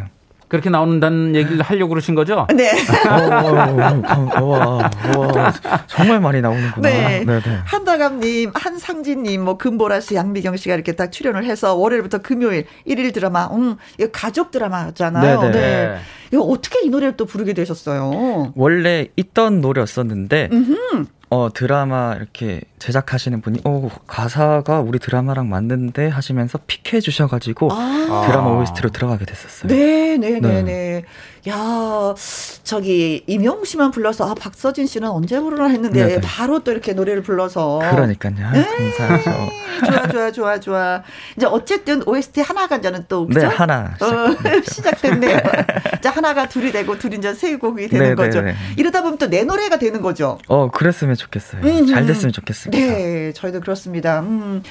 네. 그렇게 나온다는 얘기를 하려고 그러신 거죠? 네. 어, 와, 와, 정말 많이 나오는구나. 네. 네, 네. 한다감님, 한상진님, 뭐 금보라 씨, 양미경 씨가 이렇게 딱 출연을 해서 월요일부터 금요일 일일 드라마, 음, 이거 가족 드라마잖아요. 네네. 네. 네. 이거 어떻게 이 노래를 또 부르게 되셨어요? 원래 있던 노래였었는데, 음흠. 어, 드라마 이렇게 제작하시는 분이, 어, 가사가 우리 드라마랑 맞는데 하시면서 픽해 주셔가지고 아. 드라마 OST로 들어가게 됐었어요. 네, 네, 네, 네. 야, 저기, 임영웅 씨만 불러서, 아, 박서진 씨는 언제 부르나 했는데, 네네. 네. 바로 또 이렇게 노래를 불러서. 그러니까요. 네. 감사하죠. 좋아, 좋아, 좋아, 좋아. 이제 어쨌든 OST 하나가 저는 또, 그죠? 네, 하나. 어, 시작됐네요. 자, 하나가 둘이 되고, 둘이 이제 세 곡이 되는. 거죠. 네, 네. 이러다 보면 또 내 노래가 되는 거죠. 어, 그랬으면 좋겠어요. 음흠. 잘 됐으면 좋겠습니다. 네, 저희도 그렇습니다. 음.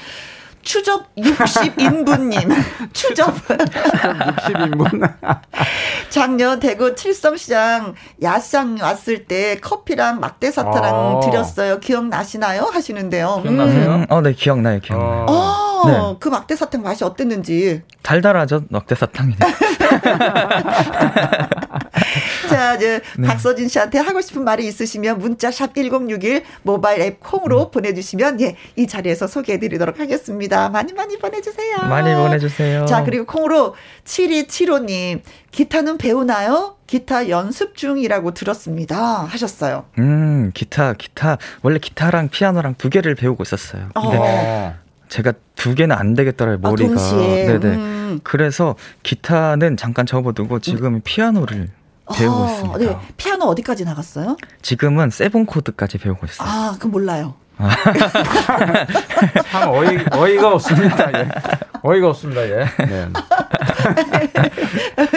추접 60인분님. 추접. 60인분. 작년 대구 칠성시장 야시장 왔을 때 커피랑 막대사탕랑 어. 드렸어요. 기억나시나요? 하시는데요. 기억나세요? 음. 어, 네, 기억나요, 기억나요. 어. 네. 그 막대사탕 맛이 어땠는지. 달달하죠, 막대사탕이. 자, 이제 네. 박서진 씨한테 하고 싶은 말이 있으시면 문자 샵 1061 모바일 앱 콩으로 음. 보내주시면 예, 이 자리에서 소개해드리도록 하겠습니다. 많이 많이 보내주세요. 많이 보내주세요. 자, 그리고 콩으로 7275님, 기타는 배우나요? 기타 연습 중이라고 들었습니다. 하셨어요. 음, 기타, 기타. 원래 기타랑 피아노랑 두 개를 배우고 있었어요. 근데 어. 제가 두 개는 안 되겠더라고요, 아, 머리가. 아, 네네. 음. 그래서 기타는 잠깐 접어두고 지금 음. 피아노를 배우고 아, 있습니다. 네. 피아노 어디까지 나갔어요? 지금은 세븐 코드까지 배우고 있어요. 아, 그럼 몰라요. 참 어이, 어이가 없습니다. 예. 어이가 없습니다. 예. 네.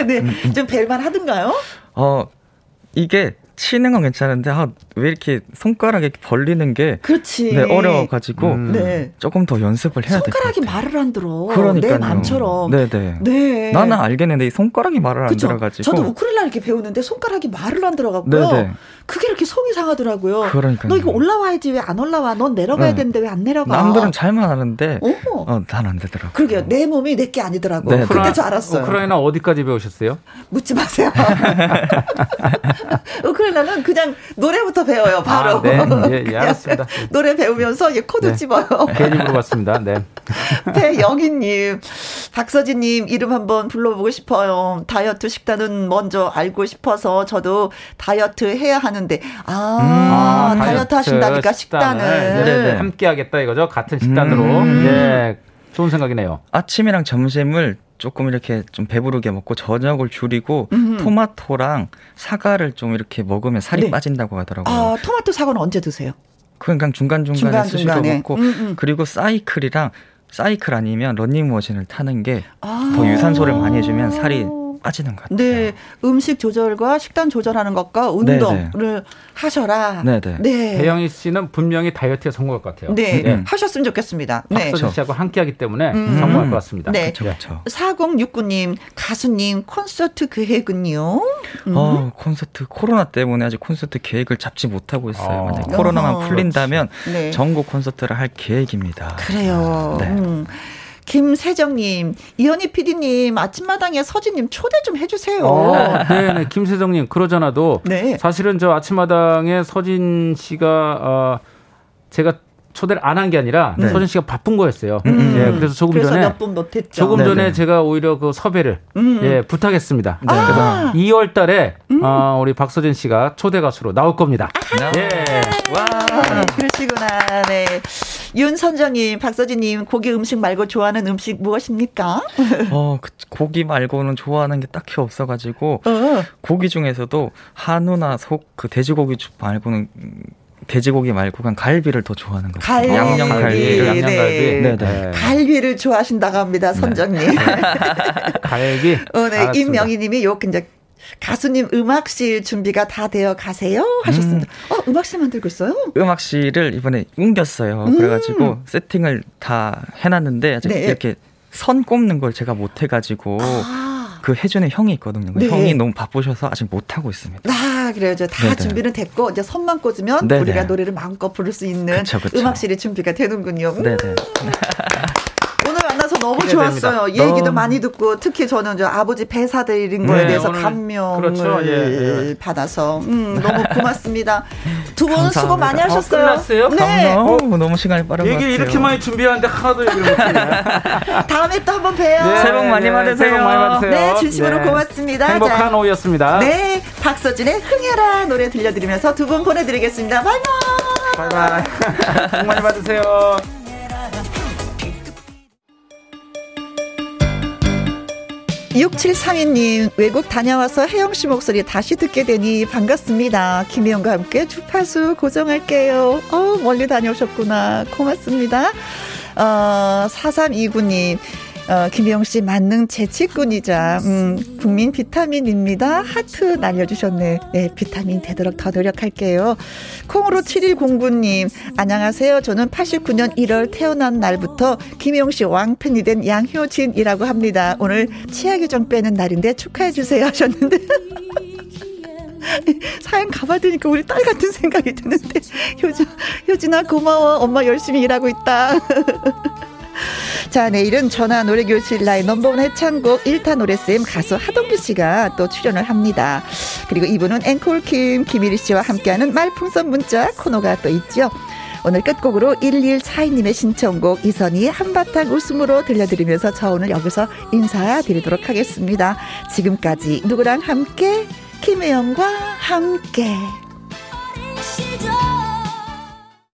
네. 좀 벨만 하든가요? 어, 이게 치는 건 괜찮은데 아, 왜 이렇게 손가락이 벌리는 게 그렇지. 네, 어려워가지고 음. 네. 조금 더 연습을 해야 될것 같아요. 손가락이 말을 안 들어. 그러니까요. 내 마음처럼. 네네. 네. 나는 알겠는데 이 손가락이 말을 그쵸? 안 들어가지고. 저도 우크렐레 이렇게 배우는데 손가락이 말을 안 들어가고요. 네네. 그게 이렇게 속이 상하더라고요. 그러니까. 너 이거 올라와야지 왜 안 올라와? 넌 내려가야 네. 되는데 왜 안 내려가? 남들은 잘만 하는데 오. 어, 잘안 되더라고요. 그러게요. 내 몸이 내 게 아니더라고. 네, 그때 저 알았어요. 우쿨렐레 어디까지 배우셨어요? 묻지 마세요. 우쿨렐레는 그냥 노래부터 배워요. 바로. 아, 네, 예, 예, 알았습니다. 노래 배우면서 예, 코드 네. 집어요. 괜히 물어봤습니다. 네. 배영희님, 박서진님 이름 한번 불러보고 싶어요. 다이어트 식단은 먼저 알고 싶어서 저도 다이어트 해야 하는데 아, 음, 아 다이어트, 하신다니까 식단을, 식단을. 네, 네, 함께 하겠다 이거죠. 같은 식단으로. 음. 네. 좋은 생각이네요. 아침이랑 점심을 조금 이렇게 좀 배부르게 먹고 저녁을 줄이고 음흠. 토마토랑 사과를 좀 이렇게 먹으면 살이 네. 빠진다고 하더라고요. 아, 토마토 사과는 언제 드세요? 그냥 중간중간에 수시로 먹고 음음. 그리고 사이클이랑 사이클 아니면 러닝머신을 타는 게더 아~ 유산소를 많이 해주면 살이 빠지는 것 같아요. 네, 음식 조절과 식단 조절하는 것과 운동을 네네. 하셔라. 네네. 네. 배영희 씨는 분명히 다이어트에 성공할 것 같아요. 네, 네. 하셨으면 좋겠습니다. 네. 박서진 씨하고 함께하기 때문에 음. 성공할 것 같습니다. 네, 그렇죠. 4069님 가수님 콘서트 계획은요? 음. 어, 콘서트 코로나 때문에 아직 콘서트 계획을 잡지 못하고 있어요. 어. 코로나만 풀린다면 네. 전국 콘서트를 할 계획입니다. 그래요. 네. 음. 김세정님, 이현희 PD님, 아침마당에 서진님 초대 좀 해주세요. 어, 네, 네, 김세정님, 그러잖아도 네. 사실은 저 아침마당에 서진 씨가 어, 제가 초대를 안 한 게 아니라 네. 서진 씨가 바쁜 거였어요. 음. 예, 그래서 조금 그래서 전에 조금 네네. 전에 제가 오히려 그 섭외를 음. 예, 부탁했습니다. 네. 그래서 아. 2월-달에 음. 어, 우리 박서진 씨가 초대 가수로 나올 겁니다. 아. 예. 와, 네, 그러시구나. 네. 윤선정님, 박서진님, 고기 음식 말고 좋아하는 음식 무엇입니까? 어, 그, 고기 말고는 좋아하는 게 딱히 없어가지고 어. 고기 중에서도 한우나 속 그 돼지고기 말고는 돼지고기 말고 그냥 갈비를 더 좋아하는 것 같아요. 양념 갈비, 양념 갈비. 네. 네. 갈비를 좋아하신다고 합니다, 네. 선정님. 네. 갈비. 어, 네. 임명희 님이 요 이제 가수님 음악실 준비가 다 되어 가세요 하셨습니다. 음. 어 음악실 만들고 있어요? 음악실을 이번에 옮겼어요. 음. 그래가지고 세팅을 다 해놨는데 아직 네. 이렇게 선 꼽는 걸 제가 못 해가지고. 아. 그 해주는 형이 있거든요. 네. 형이 너무 바쁘셔서 아직 못 하고 있습니다. 아 그래요. 다 네네. 준비는 됐고 이제 선만 꽂으면 네네. 우리가 노래를 마음껏 부를 수 있는 그쵸, 그쵸. 음악실이 준비가 되는군요. 네네. 너무 좋았어요. 얘기도 많이 듣고 특히 저는 저 아버지 배사드린 거에 네, 대해서 감명을 그렇죠. 예, 예. 받아서 음, 너무 고맙습니다. 두 분 수고 많이 하셨어요. 어, 끝났어요? 네. 어, 너무 시간이 빠른 얘기 이렇게 많이 준비하는데 하나도 얘기를 못했네. 다음에 또 한번 봬요. 네, 새해 복 많이 네, 받으세요. 새해 복 많이 받으세요. 네, 진심으로 네. 고맙습니다. 행복한 자, 오후였습니다. 네, 박서진의 흥해라 노래 들려드리면서 두 분 보내드리겠습니다. 바이바이. 바이바이. 복 많이 받으세요. 6732님, 외국 다녀와서 혜영 씨 목소리 다시 듣게 되니 반갑습니다. 김혜영과 함께 주파수 고정할게요. 어, 멀리 다녀오셨구나. 고맙습니다. 어, 4329님, 어, 김희영 씨 만능 재치꾼이자 음, 국민 비타민입니다. 하트 날려주셨네. 네, 비타민 되도록 더 노력할게요. 콩으로 7109님 안녕하세요. 저는 89년 1월 태어난 날부터 김희영 씨 왕팬이 된 양효진이라고 합니다. 오늘 치아기 좀 빼는 날인데 축하해 주세요 하셨는데. 사연 가봐드니까 우리 딸 같은 생각이 드는데 효진, 효진아 고마워 엄마 열심히 일하고 있다 자, 내일은 전화 노래교실 라인 넘버원 해창곡 1타 노래쌤 가수 하동규 씨가 또 출연을 합니다. 그리고 이분은 앵콜킴 김일희 씨와 함께하는 말풍선 문자 코너가 또 있죠. 오늘 끝곡으로 1142님의 신청곡 이선희의 한바탕 웃음으로 들려드리면서 저 오늘 여기서 인사드리도록 하겠습니다. 지금까지 누구랑 함께 김혜영과 함께